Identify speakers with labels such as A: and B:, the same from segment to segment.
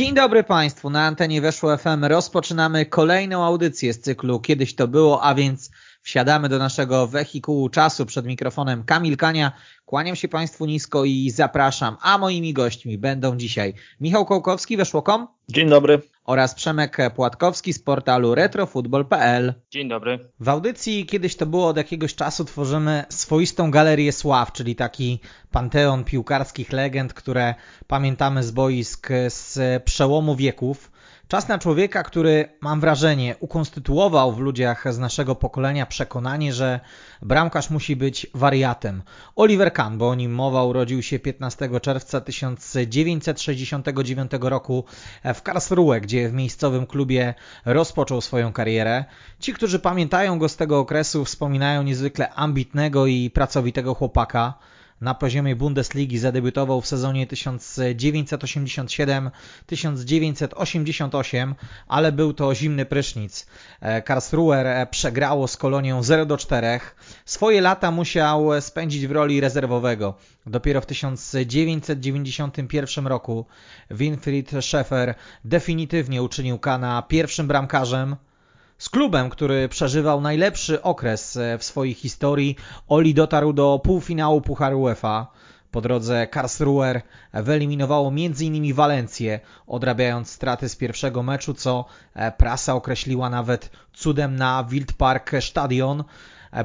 A: Dzień dobry Państwu, na antenie Weszło FM rozpoczynamy kolejną audycję z cyklu Kiedyś to było, a więc wsiadamy do naszego wehikułu czasu przed mikrofonem Kamil Kania. Kłaniam się Państwu nisko i zapraszam, a moimi gośćmi będą dzisiaj Michał Kołkowski, Weszło.com.
B: Dzień dobry.
A: Oraz Przemek Płatkowski z portalu retrofutbol.pl.
C: Dzień dobry.
A: W audycji kiedyś to było od jakiegoś czasu tworzymy swoistą galerię sław, czyli taki panteon piłkarskich legend, które pamiętamy z boisk z przełomu wieków. Czas na człowieka, który, mam wrażenie, ukonstytuował w ludziach z naszego pokolenia przekonanie, że bramkarz musi być wariatem. Oliver Kahn, bo o nim mowa, urodził się 15 czerwca 1969 roku w Karlsruhe, gdzie w miejscowym klubie rozpoczął swoją karierę. Ci, którzy pamiętają go z tego okresu, wspominają niezwykle ambitnego i pracowitego chłopaka na poziomie Bundesligi zadebiutował w sezonie 1997-1988, ale był to zimny prysznic. Karlsruhe przegrało z Kolonią 0 do 4. Swoje lata musiał spędzić w roli rezerwowego. Dopiero w 1991 roku Winfried Schäfer definitywnie uczynił Kana pierwszym bramkarzem z klubem, który przeżywał najlepszy okres w swojej historii, Oli dotarł do półfinału Pucharu UEFA. Po drodze Karlsruher wyeliminowało m.in. Walencję, odrabiając straty z pierwszego meczu, co prasa określiła nawet cudem na Wildpark Stadion.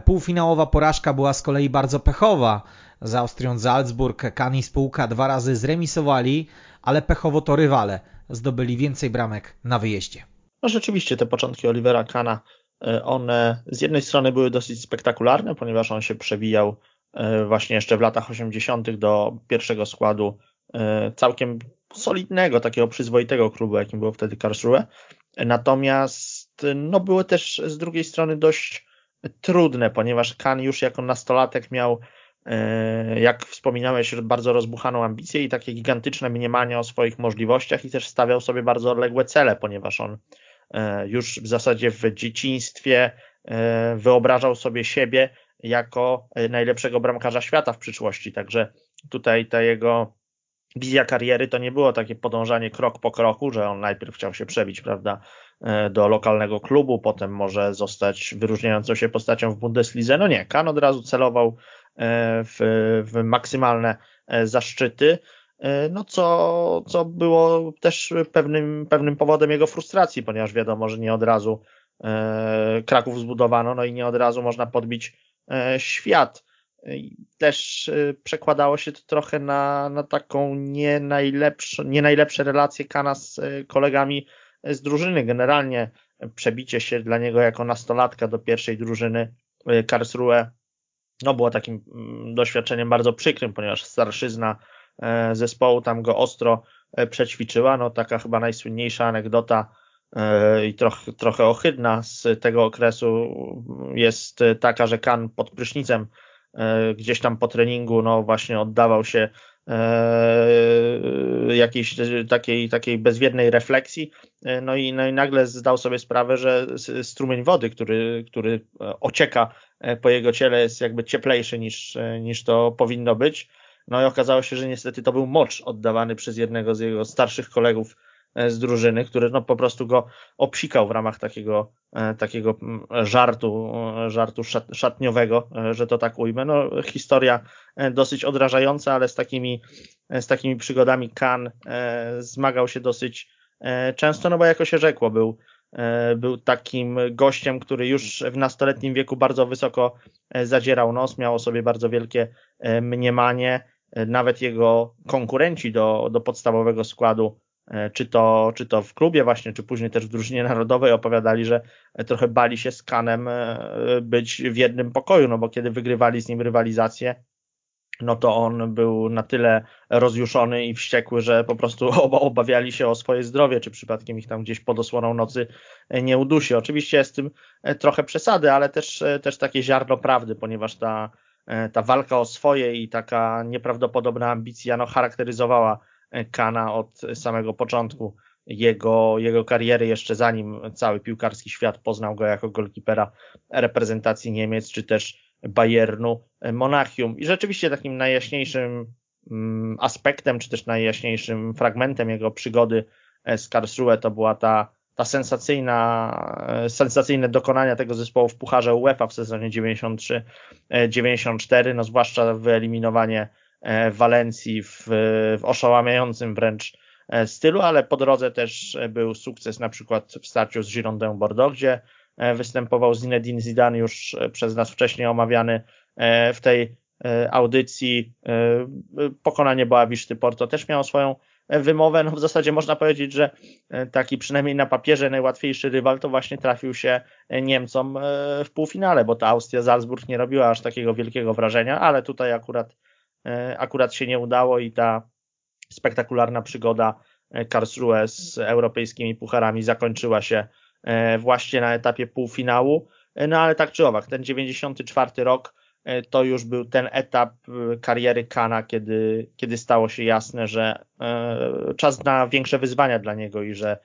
A: Półfinałowa porażka była z kolei bardzo pechowa. Z Austrią Salzburg, Kan spółka dwa razy zremisowali, ale pechowo to rywale zdobyli więcej bramek na wyjeździe.
B: No rzeczywiście te początki Olivera Kana, one z jednej strony były dosyć spektakularne, ponieważ on się przewijał właśnie jeszcze w latach 80. do pierwszego składu całkiem solidnego, takiego przyzwoitego klubu, jakim było wtedy Karlsruhe. Natomiast no, były też z drugiej strony dość trudne, ponieważ Kan już jako nastolatek miał jak wspominałeś, bardzo rozbuchaną ambicję i takie gigantyczne mniemanie o swoich możliwościach i też stawiał sobie bardzo odległe cele, ponieważ on już w zasadzie w dzieciństwie wyobrażał sobie siebie jako najlepszego bramkarza świata w przyszłości. Także tutaj ta jego wizja kariery to nie było takie podążanie krok po kroku, że on najpierw chciał się przebić, prawda, do lokalnego klubu, potem może zostać wyróżniającą się postacią w Bundeslidze. No nie, Kan od razu celował w, w maksymalne zaszczyty, no co, co było też pewnym, pewnym powodem jego frustracji, ponieważ wiadomo, że nie od razu Kraków zbudowano, no i nie od razu można podbić świat. Też przekładało się to trochę na, na taką nie, najlepsze, nie najlepsze relacje Kana z kolegami z drużyny. Generalnie przebicie się dla niego jako nastolatka do pierwszej drużyny Karlsruhe no było takim doświadczeniem bardzo przykrym, ponieważ starszyzna zespołu tam go ostro przećwiczyła. No taka chyba najsłynniejsza anegdota i trochę, trochę ohydna z tego okresu jest taka, że Kan pod prysznicem gdzieś tam po treningu no właśnie oddawał się jakiejś takiej, takiej bezwiednej refleksji no i, no i nagle zdał sobie sprawę, że strumień wody, który, który ocieka po jego ciele jest jakby cieplejszy niż, niż to powinno być no i okazało się, że niestety to był mocz oddawany przez jednego z jego starszych kolegów z drużyny, który no po prostu go obsikał w ramach takiego, takiego żartu, żartu szatniowego, że to tak ujmę. No, historia dosyć odrażająca, ale z takimi, z takimi przygodami Kan zmagał się dosyć często, no bo jako się rzekło, był, był takim gościem, który już w nastoletnim wieku bardzo wysoko zadzierał nos, miał o sobie bardzo wielkie mniemanie, nawet jego konkurenci do, do podstawowego składu czy to, czy to w klubie właśnie, czy później też w drużynie narodowej opowiadali, że trochę bali się z Kanem być w jednym pokoju, no bo kiedy wygrywali z nim rywalizację, no to on był na tyle rozjuszony i wściekły, że po prostu obawiali się o swoje zdrowie, czy przypadkiem ich tam gdzieś pod osłoną nocy nie udusi. Oczywiście jest w tym trochę przesady, ale też, też takie ziarno prawdy, ponieważ ta, ta walka o swoje i taka nieprawdopodobna ambicja no, charakteryzowała Kana od samego początku jego, jego kariery, jeszcze zanim cały piłkarski świat poznał go jako golkipera reprezentacji Niemiec, czy też Bayernu Monachium. I rzeczywiście takim najjaśniejszym mm, aspektem, czy też najjaśniejszym fragmentem jego przygody z Karlsruhe to była ta, ta sensacyjna, sensacyjne dokonania tego zespołu w Pucharze UEFA w sezonie 93-94, no zwłaszcza wyeliminowanie e, Walencji w, w oszałamiającym wręcz e, stylu, ale po drodze też był sukces na przykład w starciu z Girondin Bordeaux, gdzie E, występował Zinedine Zidane już e, przez nas wcześniej omawiany e, w tej audycji. Pokonanie Boawiszty Porto też miało swoją wymowę. No w zasadzie można powiedzieć, że taki przynajmniej na papierze najłatwiejszy rywal to właśnie trafił się Niemcom w półfinale, bo ta Austria Salzburg nie robiła aż takiego wielkiego wrażenia, ale tutaj akurat, akurat się nie udało i ta spektakularna przygoda Karlsruhe z europejskimi pucharami zakończyła się E, właśnie na etapie półfinału. E, no ale tak czy owak, ten 94 rok e, to już był ten etap kariery Kana, kiedy, kiedy stało się jasne, że czas na większe wyzwania dla niego i że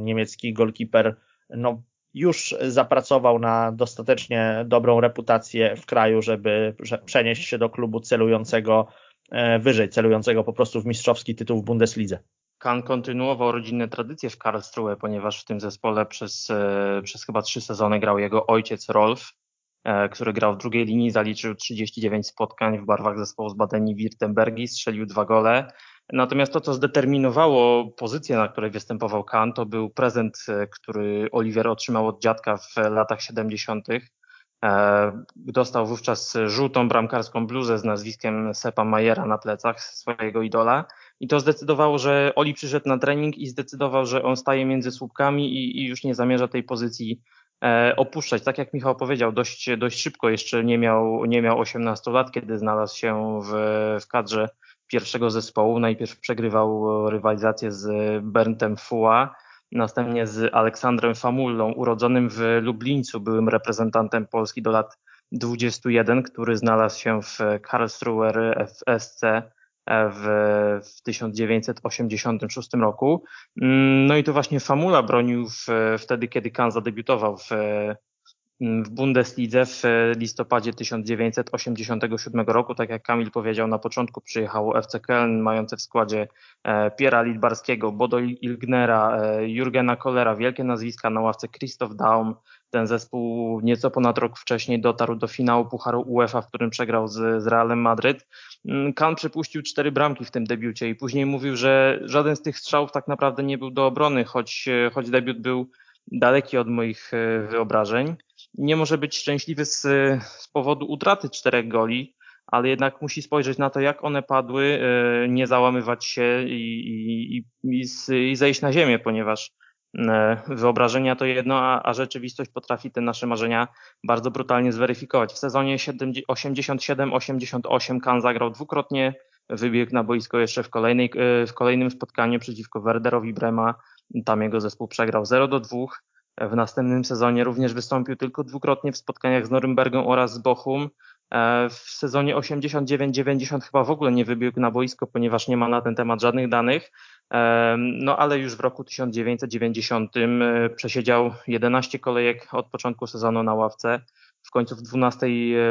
B: niemiecki golkiper no, już zapracował na dostatecznie dobrą reputację w kraju, żeby przenieść się do klubu celującego wyżej, celującego po prostu w mistrzowski tytuł w Bundeslidze.
C: Kan kontynuował rodzinne tradycje w Karlsruhe, ponieważ w tym zespole przez, e, przez chyba trzy sezony grał jego ojciec Rolf, e, który grał w drugiej linii, zaliczył 39 spotkań w barwach zespołu z Badeni-Wirtembergi, strzelił dwa gole. Natomiast to, co zdeterminowało pozycję, na której występował Kan, to był prezent, e, który Oliver otrzymał od dziadka w latach 70. Dostał wówczas żółtą bramkarską bluzę z nazwiskiem Sepa Majera na plecach swojego idola i to zdecydowało, że Oli przyszedł na trening i zdecydował, że on staje między słupkami i, i już nie zamierza tej pozycji e, opuszczać. Tak jak Michał powiedział, dość, dość szybko jeszcze nie miał, nie miał 18 lat, kiedy znalazł się w, w kadrze pierwszego zespołu. Najpierw przegrywał rywalizację z Berntem Fua, następnie z Aleksandrem Famullą, urodzonym w Lublińcu, byłym reprezentantem Polski do lat 21, który znalazł się w Karlsruhe FSC w, w 1986 roku. Mm, no i to właśnie Famula bronił w, wtedy, kiedy Kan zadebiutował w, w Bundeslidze w listopadzie 1987 roku. Tak jak Kamil powiedział, na początku przyjechało FC Köln, mające w składzie e, Piera Lidbarskiego, Bodo Ilgnera, e, Jurgena Kollera, wielkie nazwiska na ławce Christoph Daum. Ten zespół nieco ponad rok wcześniej dotarł do finału Pucharu UEFA, w którym przegrał z, z Realem Madryt. Mm, Kan przepuścił cztery bramki w tym debiucie i później mówił, że żaden z tych strzałów tak naprawdę nie był do obrony, choć, choć debiut był daleki od moich e, wyobrażeń. Nie może być szczęśliwy z, z powodu utraty czterech goli, ale jednak musi spojrzeć na to, jak one padły, e, nie załamywać się i, i, i, i zejść na ziemię, ponieważ E, wyobrażenia to jedno, a, a rzeczywistość potrafi te nasze marzenia bardzo brutalnie zweryfikować. W sezonie 87-88 Kan zagrał dwukrotnie, wybiegł na boisko jeszcze w, kolejnej, e, w kolejnym spotkaniu przeciwko Werderowi Brema. Tam jego zespół przegrał 0 do 2. W następnym sezonie również wystąpił tylko dwukrotnie w spotkaniach z Norymbergą oraz z Bochum. E, w sezonie 89-90 chyba w ogóle nie wybiegł na boisko, ponieważ nie ma na ten temat żadnych danych. No ale już w roku 1990 e, przesiedział 11 kolejek od początku sezonu na ławce w końcu w 12,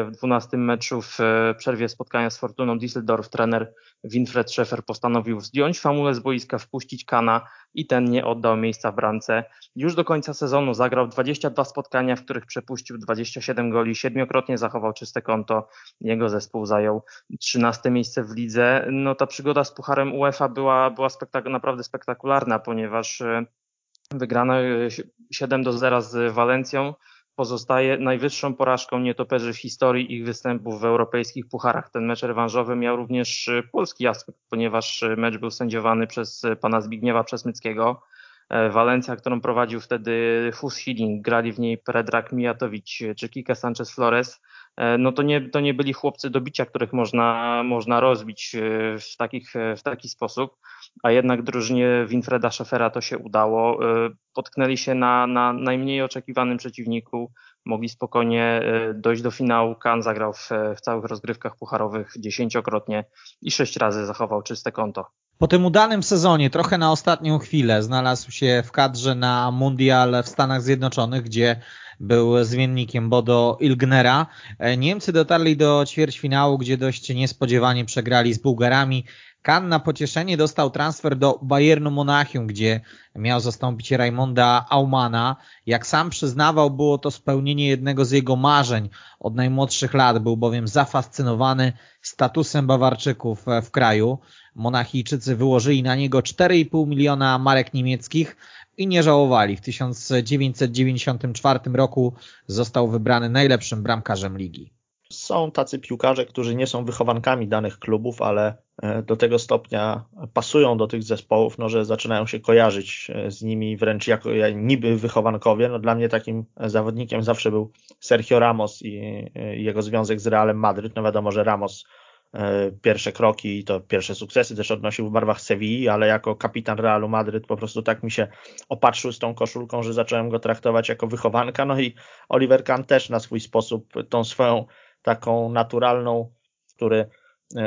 C: w 12 meczu w przerwie spotkania z Fortuną Düsseldorf trener Winfred Schaeffer postanowił zdjąć famulę z boiska, wpuścić Kana i ten nie oddał miejsca w bramce. Już do końca sezonu zagrał 22 spotkania, w których przepuścił 27 goli, siedmiokrotnie zachował czyste konto. Jego zespół zajął 13 miejsce w lidze. No ta przygoda z Pucharem UEFA była, była spektak naprawdę spektakularna, ponieważ e, wygrano 7 e, do 0 z Walencją, pozostaje najwyższą porażką nietoperzy w historii ich występów w europejskich pucharach. Ten mecz rewanżowy miał również e, polski aspekt, ponieważ e, mecz był sędziowany przez e, pana Zbigniewa Przesmyckiego. Walencja, którą prowadził wtedy Hus grali w niej Predrag Mijatowicz czy Kike Sanchez Flores. no to nie, to nie byli chłopcy do bicia, których można, można rozbić w, takich, w taki sposób, a jednak drużynie Winfreda Scheffera to się udało. Potknęli się na, na najmniej oczekiwanym przeciwniku, mogli spokojnie dojść do finału. Kan zagrał w, w całych rozgrywkach pucharowych dziesięciokrotnie i sześć razy zachował czyste konto.
A: Po tym udanym sezonie, trochę na ostatnią chwilę, znalazł się w kadrze na Mundial w Stanach Zjednoczonych, gdzie był zmiennikiem Bodo Ilgnera. Niemcy dotarli do ćwierćfinału, gdzie dość niespodziewanie przegrali z Bułgarami. Kan na pocieszenie dostał transfer do Bayernu Monachium, gdzie miał zastąpić Raimonda Aumana. Jak sam przyznawał, było to spełnienie jednego z jego marzeń od najmłodszych lat. Był bowiem zafascynowany statusem Bawarczyków w kraju. Monachijczycy wyłożyli na niego 4,5 miliona marek niemieckich i nie żałowali. W 1994 roku został wybrany najlepszym bramkarzem ligi.
B: Są tacy piłkarze, którzy nie są wychowankami danych klubów, ale do tego stopnia pasują do tych zespołów, no, że zaczynają się kojarzyć e, z nimi wręcz jako niby wychowankowie. No, dla mnie takim zawodnikiem zawsze był Sergio Ramos i e, jego związek z Realem Madryt. No wiadomo, że Ramos E, pierwsze kroki i to pierwsze sukcesy też odnosił w barwach Sewilli, ale jako kapitan Realu Madryt po prostu tak mi się opatrzył z tą koszulką, że zacząłem go traktować jako wychowanka. No i Oliver Kahn też na swój sposób tą swoją taką naturalną, który e,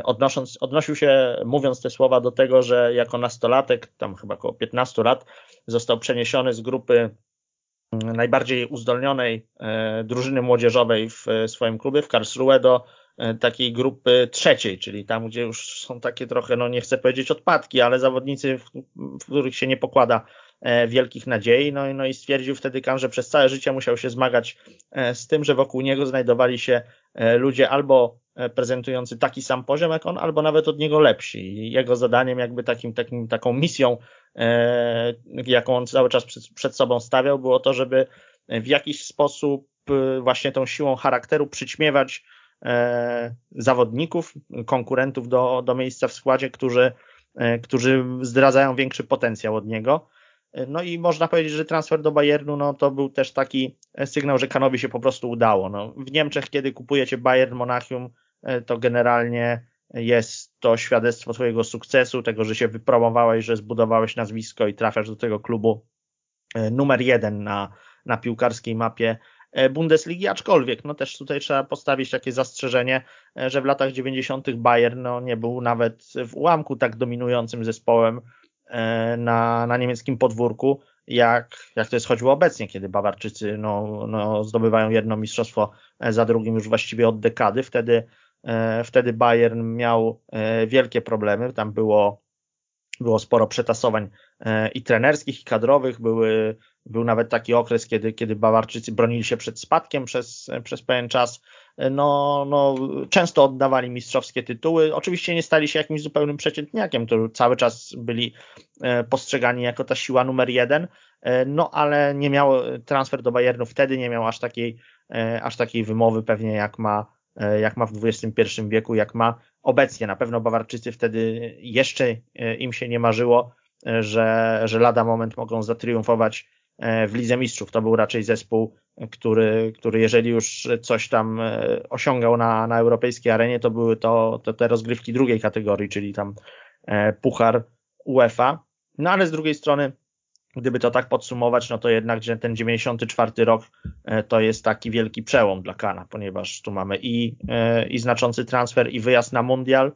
B: odnosząc, odnosił się, mówiąc te słowa, do tego, że jako nastolatek, tam chyba około 15 lat, został przeniesiony z grupy mm, najbardziej uzdolnionej e, drużyny młodzieżowej w swoim klubie w Karlsruhe do E, takiej grupy trzeciej, czyli tam, gdzie już są takie trochę, no nie chcę powiedzieć odpadki, ale zawodnicy, w, których się nie pokłada e, wielkich nadziei, no, no i stwierdził wtedy Kan, że przez całe życie musiał się zmagać e, z tym, że wokół niego znajdowali się ludzie albo prezentujący taki sam poziom jak on, albo nawet od niego lepsi. I jego zadaniem, jakby takim, takim, taką misją, jaką on cały czas przed, przed sobą stawiał, było to, żeby w jakiś sposób właśnie tą siłą charakteru przyćmiewać E, zawodników, konkurentów do, do miejsca w składzie, którzy, e, którzy zdradzają większy potencjał od niego. E, no i można powiedzieć, że transfer do Bayernu no, to był też taki sygnał, że Kanowi się po prostu udało. No, w Niemczech, kiedy kupujecie Bayern Monachium, to generalnie jest to świadectwo Twojego sukcesu, tego, że się wypromowałeś, że zbudowałeś nazwisko i trafiasz do tego klubu numer jeden na, na piłkarskiej mapie E, Bundesligi, aczkolwiek no też tutaj trzeba postawić takie zastrzeżenie, e, że w latach 90. Bayern no, nie był nawet w ułamku tak dominującym zespołem e, na, na niemieckim podwórku, jak, jak to jest chodziło obecnie, kiedy Bawarczycy no, no, zdobywają jedno mistrzostwo za drugim już właściwie od dekady. Wtedy, wtedy Bayern miał wielkie problemy, tam było było sporo przetasowań i trenerskich, i kadrowych, były był nawet taki okres, kiedy, kiedy Bawarczycy bronili się przed spadkiem przez, przez pewien czas. No, no, często oddawali mistrzowskie tytuły. Oczywiście nie stali się jakimś zupełnym przeciętniakiem, to cały czas byli e, postrzegani jako ta siła numer jeden, e, no ale nie miał transfer do Bayernu wtedy nie miał aż takiej, e, aż takiej wymowy pewnie jak ma, jak ma w XXI wieku, jak ma obecnie. Na pewno Bawarczycy wtedy jeszcze im się nie marzyło, że, że lada moment mogą zatriumfować E, w Lidze Mistrzów. To był raczej zespół, który, który jeżeli już coś tam e, osiągał na, na europejskiej arenie, to były to, to te rozgrywki drugiej kategorii, czyli tam e, Puchar UEFA. No ale z drugiej strony, gdyby to tak podsumować, no to jednak ten 94 rok to jest taki wielki przełom dla Kana, ponieważ tu mamy i, i znaczący transfer, i wyjazd na mundial.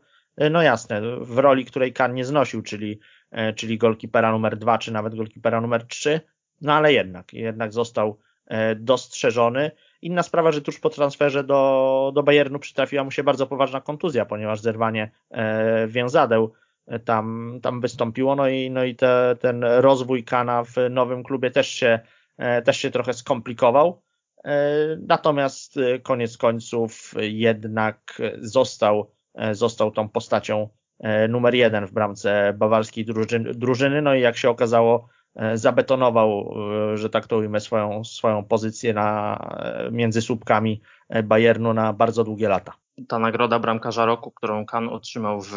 B: No jasne, w roli, której Kan nie znosił, czyli, czyli golkipera numer 2, czy nawet golkipera numer 3, no ale jednak, jednak został e, dostrzeżony. Inna sprawa, że tuż po transferze do, do Bayernu przytrafiła mu się bardzo poważna kontuzja, ponieważ zerwanie e, więzadeł e, tam, tam wystąpiło, no i, no i te, ten rozwój Kana w nowym klubie też się, też się trochę skomplikował. Natomiast koniec końców jednak został, został tą postacią numer jeden w bramce bawarskiej drużyny. No i jak się okazało, E, zabetonował, e, że tak to ujmę, swoją, swoją pozycję na, e, między słupkami Bayernu na bardzo długie lata.
C: Ta nagroda bramkarza roku, którą Kan otrzymał w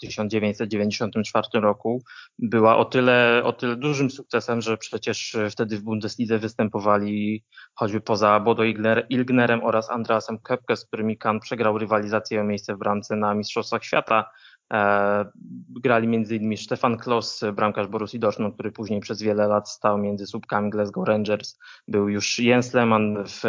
C: 1994 roku, była o tyle, o tyle dużym sukcesem, że przecież wtedy w Bundeslidze występowali choćby poza Bodo Ilgnerem oraz Andreasem Köpke, z którymi Kan przegrał rywalizację o miejsce w bramce na Mistrzostwach Świata. E, grali m.in. Stefan Klos, bramkarz Borussii Dortmund, który później przez wiele lat stał między słupkami Glasgow Rangers. Był już Jens Lehmann w,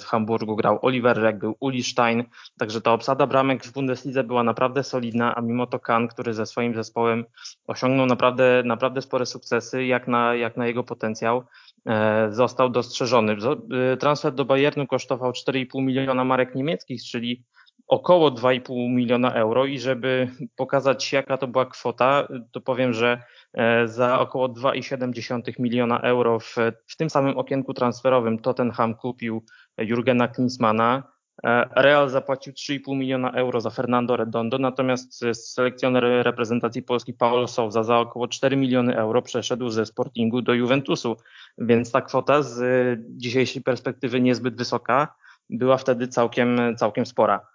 C: w Hamburgu, grał Oliver Reck, był Uli Stein. Także ta obsada bramek w Bundeslidze była naprawdę solidna, a mimo to Kahn, który ze swoim zespołem osiągnął naprawdę, naprawdę spore sukcesy, jak na, jak na jego potencjał, e, został dostrzeżony. E, transfer do Bayernu kosztował 4,5 miliona marek niemieckich, czyli około 2,5 miliona euro i żeby pokazać jaka to była kwota, to powiem, że e, za około 2,7 miliona euro w, w tym samym okienku transferowym Tottenham kupił Jurgena Klinsmana. E, Real zapłacił 3,5 miliona euro za Fernando Redondo, natomiast selekcjoner reprezentacji Polski Paulo Souza za około 4 miliony euro przeszedł ze Sportingu do Juventusu, więc ta kwota z dzisiejszej perspektywy niezbyt wysoka była wtedy całkiem, całkiem spora.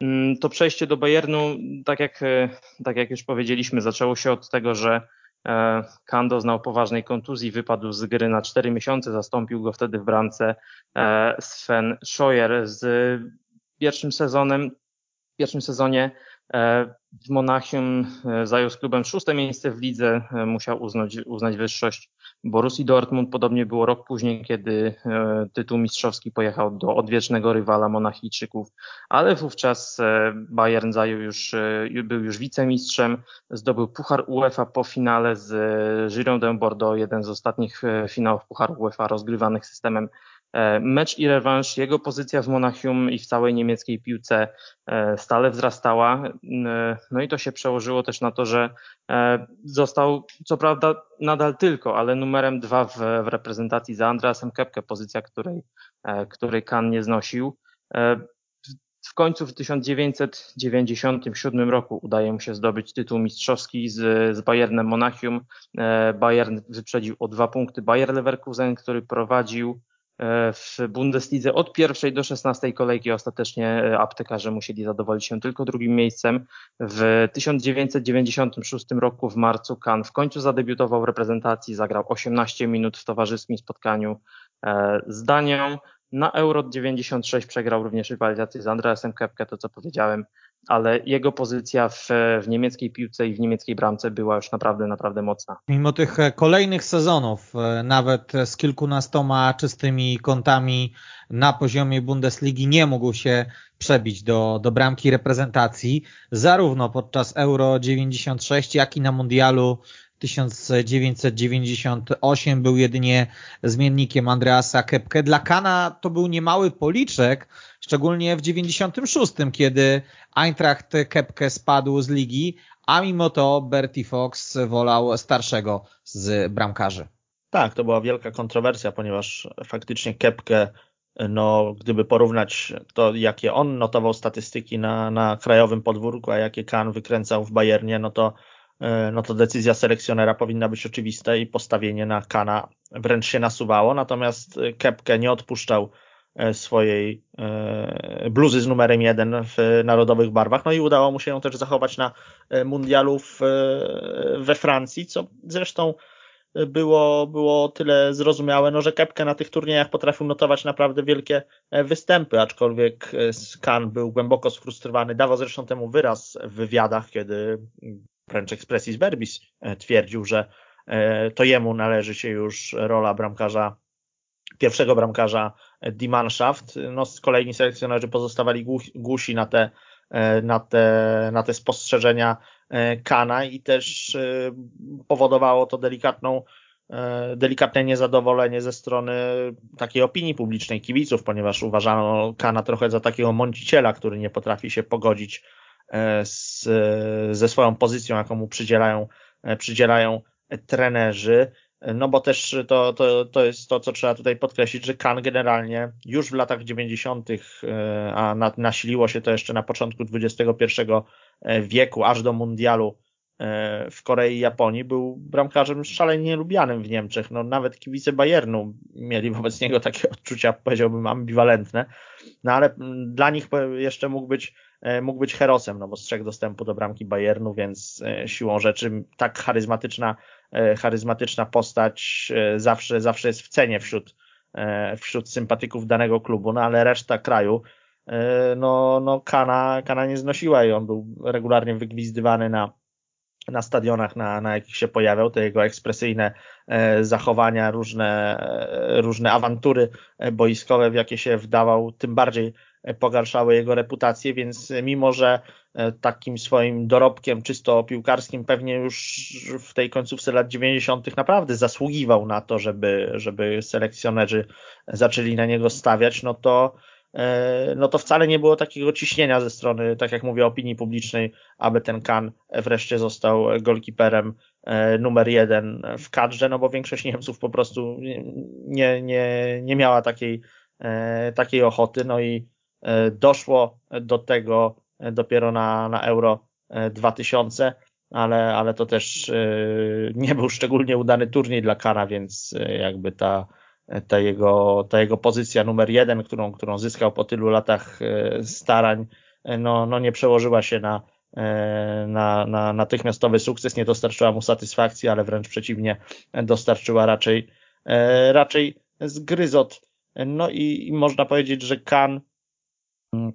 C: Mm, to przejście do Bayernu, tak jak, e, tak jak już powiedzieliśmy, zaczęło się od tego, że e, Kando znał poważnej kontuzji, wypadł z gry na 4 miesiące, zastąpił go wtedy w bramce e, Sven Scheuer. Z pierwszym sezonem, w pierwszym sezonie w Monachium zajął z klubem szóste miejsce w lidze, musiał uznać, uznać wyższość Borussii Dortmund. Podobnie było rok później, kiedy e, tytuł mistrzowski pojechał do odwiecznego rywala Monachijczyków, ale wówczas e, Bayern zajął już, e, był już wicemistrzem, zdobył Puchar UEFA po finale z Girondin Bordeaux, jeden z ostatnich finałów Pucharu UEFA rozgrywanych systemem E, mecz i rewanż, jego pozycja w Monachium i w całej niemieckiej piłce e, stale wzrastała. E, no i to się przełożyło też na to, że został, co prawda nadal tylko, ale numerem dwa w, w reprezentacji za Andreasem Kepke, pozycja której, której Kan nie znosił. W końcu w 1997 roku udaje mu się zdobyć tytuł mistrzowski z, z Bayernem Monachium. Bayern wyprzedził o dwa punkty Bayer Leverkusen, który prowadził E, w Bundeslidze od pierwszej do szesnastej kolejki ostatecznie e, aptekarze musieli zadowolić się tylko drugim miejscem. W 1996 roku w marcu Kan w końcu zadebiutował w reprezentacji, zagrał 18 minut w towarzyskim spotkaniu e, z Danią. Na Euro 96 przegrał również rywalizację z Andreasem Kepke, to co powiedziałem, ale jego pozycja w, w niemieckiej piłce i w niemieckiej bramce była już naprawdę, naprawdę mocna.
A: Mimo tych e, kolejnych sezonów, e, nawet z kilkunastoma czystymi kątami na poziomie Bundesligi nie mógł się przebić do, do bramki reprezentacji, zarówno podczas Euro 96, jak i na Mundialu 1998 był jedynie zmiennikiem Andreasa Kepke. Dla Kana to był niemały policzek, szczególnie w 96, kiedy Eintracht Kepke spadł z ligi, a mimo to Bertie Fox wolał starszego z bramkarzy.
B: Tak, to była wielka kontrowersja, ponieważ faktycznie Kepke, no, gdyby porównać to, jakie on notował statystyki na, na krajowym podwórku, a jakie Kan wykręcał w Bayernie, no to no to decyzja selekcjonera powinna być oczywista i postawienie na Kana wręcz się nasuwało, natomiast Kepke nie odpuszczał e, swojej e, bluzy z numerem jeden w narodowych barwach, no i udało mu się ją też zachować na mundialu we Francji, co zresztą było, było tyle zrozumiałe, no, że Kepke na tych turniejach potrafił notować naprawdę wielkie występy, aczkolwiek Kan był głęboko sfrustrowany, dawał zresztą temu wyraz w wywiadach, kiedy wręcz expressis verbis e, twierdził, że e, to jemu należy się już rola bramkarza, pierwszego bramkarza Die Mannschaft. No, kolejni selekcjonerzy pozostawali głusi na te, e, na te, na te spostrzeżenia Kana i też powodowało to delikatną delikatne niezadowolenie ze strony takiej opinii publicznej, kibiców, ponieważ uważano Kana trochę za takiego mąciciela, który nie potrafi się pogodzić E, z, ze swoją pozycją, jaką mu przydzielają, e, przydzielają trenerzy. No bo też to, to, to jest to, co trzeba tutaj podkreślić, że Kan generalnie już w latach 90., e, a nasiliło się to jeszcze na początku XXI wieku, aż do mundialu w Korei i Japonii, był bramkarzem szalenie lubianym w Niemczech. No, nawet kibice Bayernu mieli wobec niego takie odczucia, powiedziałbym, ambiwalentne. No ale dla nich jeszcze mógł być, mógł być herosem, no bo strzegł dostępu do bramki Bayernu, więc siłą rzeczy tak charyzmatyczna, charyzmatyczna postać zawsze, zawsze jest w cenie wśród, wśród sympatyków danego klubu, no ale reszta kraju E, no, no Kana, Kana nie znosiła i on był regularnie wygwizdywany na, na stadionach, na, na jakich się pojawiał, te jego ekspresyjne e, zachowania, różne, e, różne awantury boiskowe, w jakie się wdawał, tym bardziej pogarszały jego reputację, więc mimo, że takim swoim dorobkiem czysto piłkarskim pewnie już w tej końcówce lat 90. naprawdę zasługiwał na to, żeby, żeby selekcjonerzy zaczęli na niego stawiać, no to E, no to wcale nie było takiego ciśnienia ze strony, tak jak mówię, opinii publicznej, aby ten Kan wreszcie został golkiperem e, numer jeden w kadrze, no bo większość Niemców po prostu nie, nie, nie miała takiej, e, takiej ochoty, no i doszło do tego dopiero na, na Euro 2000, ale, ale to też nie był szczególnie udany turniej dla Kana, więc jakby ta, ta jego, ta jego pozycja numer jeden, którą, którą zyskał po tylu latach e, starań, e, no, no nie przełożyła się na, e, na, na natychmiastowy sukces, nie dostarczyła mu satysfakcji, ale wręcz przeciwnie, dostarczyła raczej, raczej zgryzot. No i, i można powiedzieć, że Kan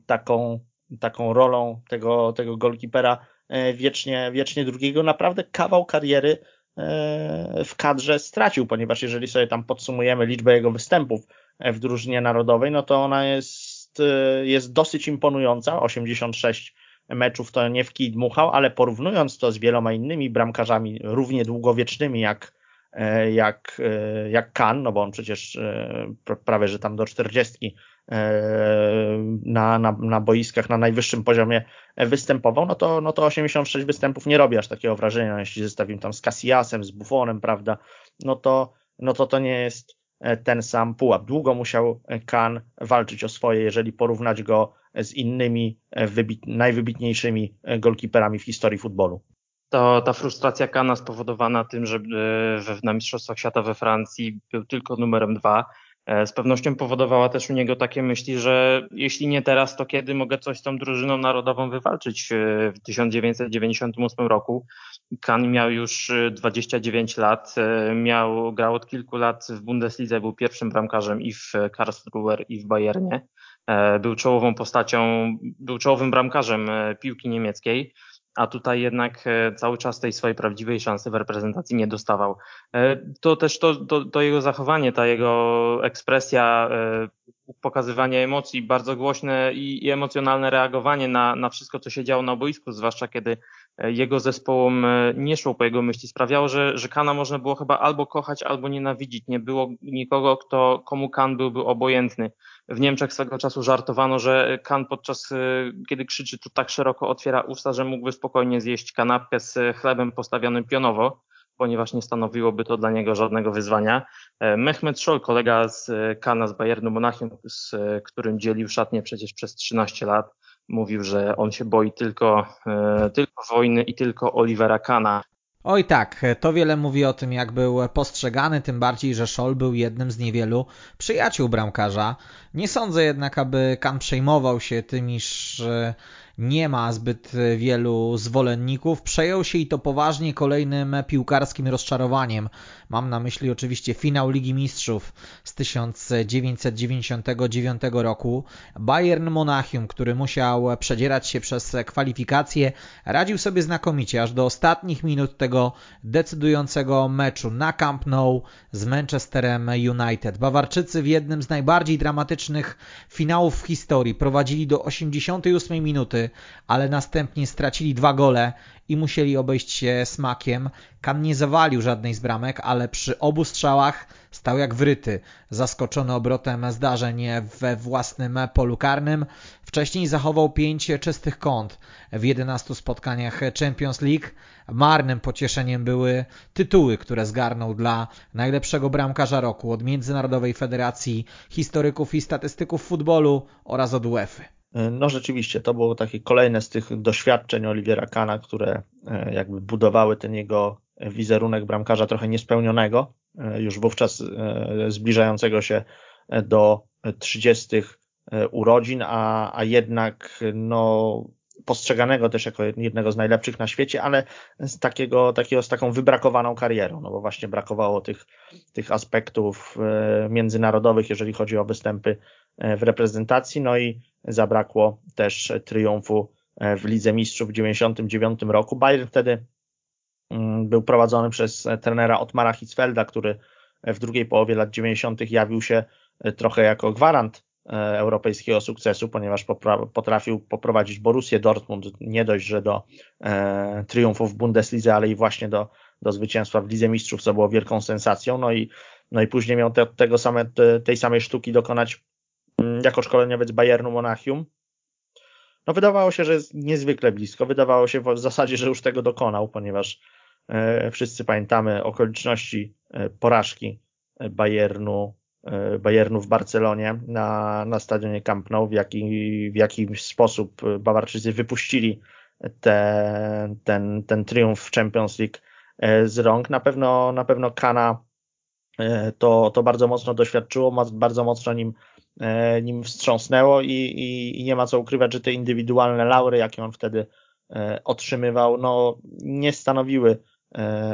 B: taką, taką rolą tego, tego golkipera wiecznie, wiecznie drugiego, naprawdę kawał kariery w kadrze stracił, ponieważ jeżeli sobie tam podsumujemy liczbę jego występów w drużynie narodowej, no to ona jest, jest dosyć imponująca. 86 meczów to nie w kij dmuchał, ale porównując to z wieloma innymi bramkarzami równie długowiecznymi jak, jak, jak Kan, no bo on przecież prawie, że tam do 40 E, na, na, na boiskach na najwyższym poziomie występował, no to, no to 86 występów nie robi aż takiego wrażenia, no jeśli zestawimy tam z Casillasem, z Buffonem, prawda, no to, no to to nie jest e, ten sam pułap. Długo musiał Kan walczyć o swoje, jeżeli porównać go z innymi e, wybit, najwybitniejszymi golkiperami w historii futbolu.
C: To ta frustracja Kana spowodowana tym, że na Mistrzostwach Świata we Francji był tylko numerem dwa, E, z pewnością powodowała też u niego takie myśli, że jeśli nie teraz, to kiedy mogę coś z tą drużyną narodową wywalczyć w 1998 roku. Kan miał już 29 e, lat, e, miał, grał od kilku lat w Bundeslidze, był pierwszym bramkarzem i w Karlsruher i w Bayernie. Był czołową postacią, był czołowym bramkarzem piłki niemieckiej a tutaj jednak e, cały czas tej swojej prawdziwej szansy w reprezentacji nie dostawał. E, to też to, to, to jego zachowanie, ta jego ekspresja, e, pokazywanie emocji, bardzo głośne i, emocjonalne reagowanie na, na wszystko, co się działo na boisku, zwłaszcza kiedy jego zespołom nie szło po jego myśli, sprawiało, że, że Kana można było chyba albo kochać, albo nienawidzić. Nie było nikogo, kto, komu Kan byłby obojętny. W Niemczech swego czasu żartowano, że Kan podczas, y, kiedy krzyczy, to tak szeroko otwiera usta, że mógłby spokojnie zjeść kanapkę z chlebem postawionym pionowo, ponieważ nie stanowiłoby to dla niego żadnego wyzwania. E, Mehmet Scholl, kolega z Kana z Bayernu Monachium, z którym dzielił szatnie przecież przez 13 lat, mówił, że on się boi tylko, e, tylko wojny i tylko Olivera Kana.
A: Oj tak, to wiele mówi o tym, jak był postrzegany, tym bardziej, że Scholl był jednym z niewielu przyjaciół bramkarza. Nie sądzę jednak, aby Kan przejmował się tym, iż nie ma zbyt wielu zwolenników. Przejął się i to poważnie kolejnym piłkarskim rozczarowaniem. Mam na myśli oczywiście finał Ligi Mistrzów z 1999 roku. Bayern Monachium, który musiał przedzierać się przez kwalifikacje, radził sobie znakomicie aż do ostatnich minut tego decydującego meczu na Camp Nou z Manchesterem United. Bawarczycy w jednym z najbardziej dramatycznych finałów w historii prowadzili do 88 minuty ale następnie stracili dwa gole i musieli obejść się smakiem. Kan nie zawalił żadnej z bramek, ale przy obu strzałach stał jak wryty, zaskoczony obrotem zdarzeń we własnym polu karnym. Wcześniej zachował pięć czystych kąt w 11 spotkaniach Champions League. Marnym pocieszeniem były tytuły, które zgarnął dla najlepszego bramkarza roku od Międzynarodowej Federacji Historyków i Statystyków Futbolu oraz od UEFA.
B: No rzeczywiście, to było takie kolejne z tych doświadczeń Oliwiera Kana, które jakby budowały ten jego wizerunek bramkarza trochę niespełnionego, już wówczas zbliżającego się do 30 urodzin, a, a jednak no, postrzeganego też jako jednego z najlepszych na świecie, ale z takiego, takiego z taką wybrakowaną karierą, no bo właśnie brakowało tych, tych aspektów e, międzynarodowych, jeżeli chodzi o występy e, w reprezentacji, no i zabrakło też triumfu e, w Lidze Mistrzów w 99 roku. Bayern wtedy mm, był prowadzony przez trenera Otmara Hitzfelda, który w drugiej połowie lat 90. jawił się trochę jako gwarant europejskiego sukcesu, ponieważ potrafił poprowadzić Borussię Dortmund nie dość, że do e, triumfu w Bundeslidze, ale i właśnie do, do zwycięstwa w Lidze Mistrzów, co było wielką sensacją. No i, no i później miał te, tego same, te, tej samej sztuki dokonać mm, jako szkoleniowiec Bayernu Monachium. No wydawało się, że jest niezwykle blisko. Wydawało się w zasadzie, że już tego dokonał, ponieważ e, wszyscy pamiętamy okoliczności e, porażki Bayernu E, Bayernu w Barcelonie na, na stadionie Camp Nou, w, jaki, w jaki sposób Bawarczycy wypuścili te, ten, ten triumf w Champions League e, z rąk. Na pewno, na pewno Kana e, to, to bardzo mocno doświadczyło, bardzo mocno nim, nim wstrząsnęło i, i, i nie ma co ukrywać, że te indywidualne laury, jakie on wtedy otrzymywał, no, nie stanowiły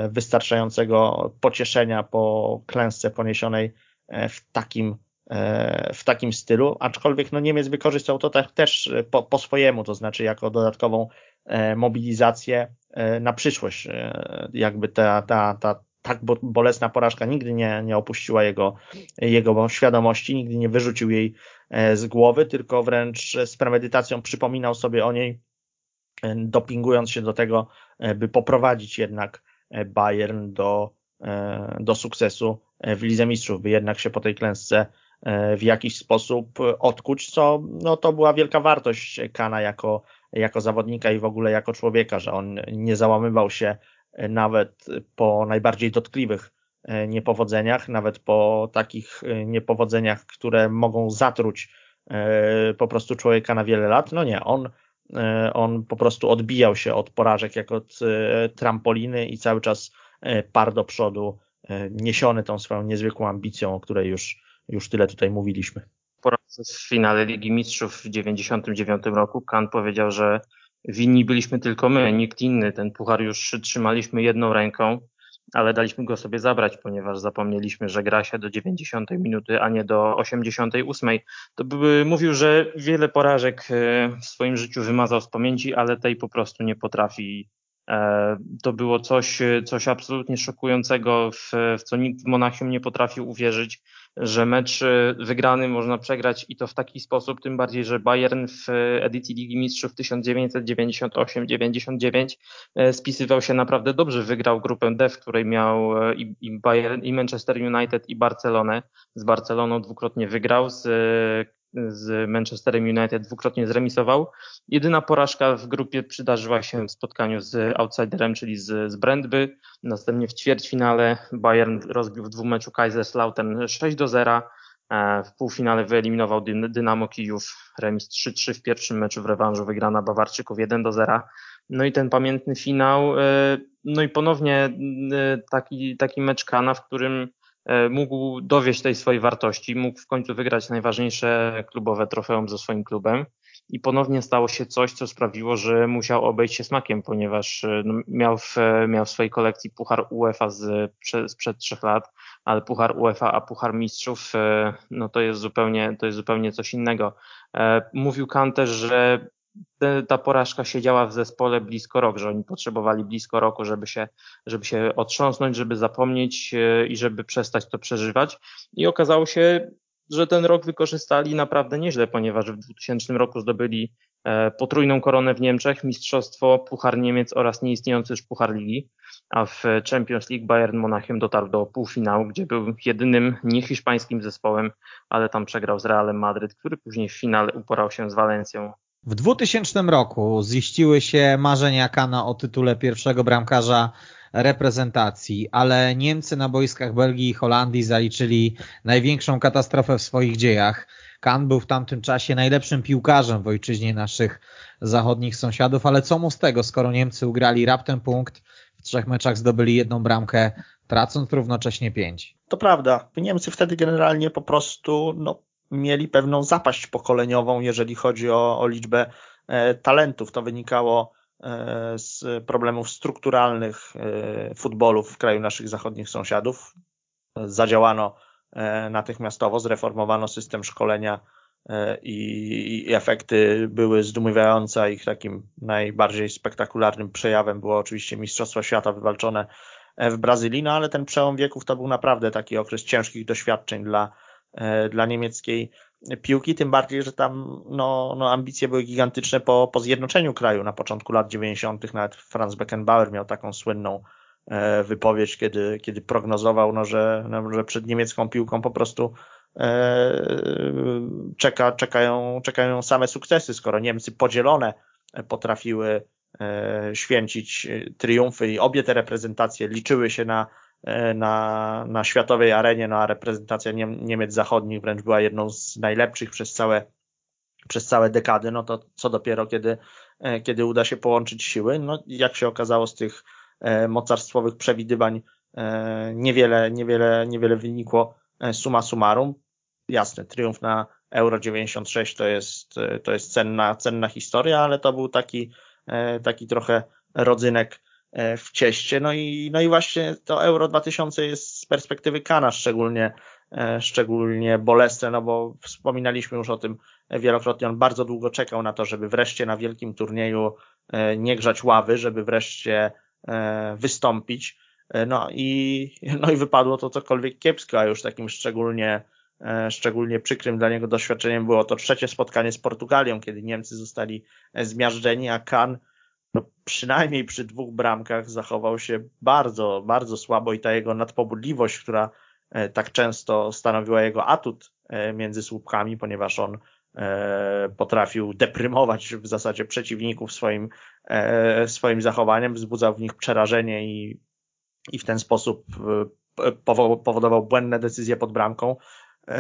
B: wystarczającego pocieszenia po klęsce poniesionej E, w takim, e, w takim stylu, aczkolwiek no Niemiec wykorzystał to też po, po swojemu, to znaczy jako dodatkową e, mobilizację na przyszłość. Jakby ta, ta, ta tak bolesna porażka nigdy nie, nie opuściła jego, jego świadomości, nigdy nie wyrzucił jej z głowy, tylko wręcz z premedytacją przypominał sobie o niej, dopingując się do tego, by poprowadzić jednak Bayern do, do sukcesu w Lidze Mistrzów, by jednak się po tej klęsce e, w jakiś sposób odkuć, co no, to była wielka wartość Kana jako, jako zawodnika i w ogóle jako człowieka, że on nie załamywał się nawet po najbardziej dotkliwych e, niepowodzeniach, nawet po takich e, niepowodzeniach, które mogą zatruć po prostu człowieka na wiele lat. No nie, on, on po prostu odbijał się od porażek jak od trampoliny i cały czas par do przodu E, niesiony tą swoją niezwykłą ambicją, o której już, już tyle tutaj mówiliśmy.
C: Po raz w finale Ligi Mistrzów w 1999 roku Kan powiedział, że winni byliśmy tylko my, nikt inny. Ten puchar już trzymaliśmy jedną ręką, ale daliśmy go sobie zabrać, ponieważ zapomnieliśmy, że gra się do 90 minuty, a nie do 88. To by mówił, że wiele porażek e, w swoim życiu wymazał z pamięci, ale tej po prostu nie potrafi E, to było coś, coś absolutnie szokującego, w, w co nikt w Monachium nie potrafił uwierzyć, że mecz e, wygrany można przegrać i to w taki sposób, tym bardziej, że Bayern w edycji Ligi Mistrzów 1998-99 e, spisywał się naprawdę dobrze. Wygrał grupę D, w której miał i, i Bayern, i Manchester United, i Barcelonę. Z Barceloną dwukrotnie wygrał, z z Manchesterem United dwukrotnie zremisował. Jedyna porażka w grupie przydarzyła się w spotkaniu z outsiderem, czyli z, z Brandby. Następnie w ćwierćfinale Bayern rozbił w dwumeczu Kaiserslautern 6 do 0. E, w półfinale wyeliminował Dynamo Kijów, remis 3-3 w pierwszym meczu w rewanżu, wygrana Bawarczyków 1 do 0. No i ten pamiętny finał, e, no i ponownie e, taki, taki mecz Kana, w którym mógł dowieść tej swojej wartości, mógł w końcu wygrać najważniejsze klubowe trofeum ze swoim klubem. I ponownie stało się coś, co sprawiło, że musiał obejść się smakiem, ponieważ e, no, miał, w, miał w swojej kolekcji puchar UEFA z, sprzed trzech lat, ale puchar UEFA, a puchar mistrzów, e, no to jest zupełnie, to jest zupełnie coś innego. Mówił Kante, że te, ta porażka siedziała w zespole blisko rok, że oni potrzebowali blisko roku, żeby się, żeby się otrząsnąć, żeby zapomnieć e, i żeby przestać to przeżywać. I okazało się, że ten rok wykorzystali naprawdę nieźle, ponieważ w 2000 roku zdobyli e, potrójną koronę w Niemczech, mistrzostwo, Puchar Niemiec oraz nieistniejący już Puchar Ligi, a w Champions League Bayern Monachium dotarł do półfinału, gdzie był jedynym niehiszpańskim zespołem, ale tam przegrał z Realem Madryt, który później w finale uporał się z Walencją
A: w 2000 roku ziściły się marzenia Kana o tytule pierwszego bramkarza reprezentacji, ale Niemcy na boiskach Belgii i Holandii zaliczyli największą katastrofę w swoich dziejach. Kan był w tamtym czasie najlepszym piłkarzem w ojczyźnie naszych zachodnich sąsiadów, ale co mu z tego, skoro Niemcy ugrali raptem punkt, w trzech meczach zdobyli jedną bramkę, tracąc równocześnie pięć.
B: To prawda. Niemcy wtedy generalnie po prostu no, mieli pewną zapaść pokoleniową, jeżeli chodzi o, o liczbę e, talentów. To wynikało e, z problemów strukturalnych e, futbolu w kraju naszych zachodnich sąsiadów. Zadziałano natychmiastowo, zreformowano system szkolenia i, i efekty były zdumiewające. Ich takim najbardziej spektakularnym przejawem było oczywiście Mistrzostwo Świata wywalczone w Brazylii, no ale ten przełom wieków to był naprawdę taki okres ciężkich doświadczeń dla, dla niemieckiej piłki, tym bardziej, że tam no, no ambicje były gigantyczne po, po zjednoczeniu kraju na początku lat 90. Nawet Franz Beckenbauer miał taką słynną e, wypowiedź, kiedy, kiedy prognozował, no, że, no, że przed niemiecką piłką po prostu e, czeka, czekają, czekają same sukcesy, skoro Niemcy podzielone potrafiły E, święcić e, triumfy i obie te reprezentacje liczyły się na, e, na, na światowej arenie, no a reprezentacja Niemiec Zachodnich wręcz była jedną z najlepszych przez całe, przez całe dekady, no to co dopiero, kiedy, kiedy uda się połączyć siły. No jak się okazało z tych mocarstwowych przewidywań niewiele, niewiele, niewiele wynikło suma summarum. Jasne, triumf na Euro 96 to jest, to jest cenna, cenna historia, ale to był taki E, taki trochę rodzynek e, w cieście. No i, no i właśnie to Euro 2000 jest z perspektywy Kana szczególnie, e, szczególnie bolesne, no bo wspominaliśmy już o tym wielokrotnie. On bardzo długo czekał na to, żeby wreszcie na wielkim turnieju nie grzać ławy, żeby wreszcie wystąpić. No i, no i wypadło to cokolwiek kiepsko, a już takim szczególnie, szczególnie przykrym dla niego doświadczeniem było to trzecie spotkanie z Portugalią, kiedy Niemcy zostali zmiażdżeni, a Kan no, przynajmniej przy dwóch bramkach zachował się bardzo, bardzo słabo i ta jego nadpobudliwość, która e, tak często stanowiła jego atut e, między słupkami, ponieważ on e, potrafił deprymować w zasadzie przeciwników swoim, swoim zachowaniem, wzbudzał w nich przerażenie i, i w ten sposób powodował błędne decyzje pod bramką.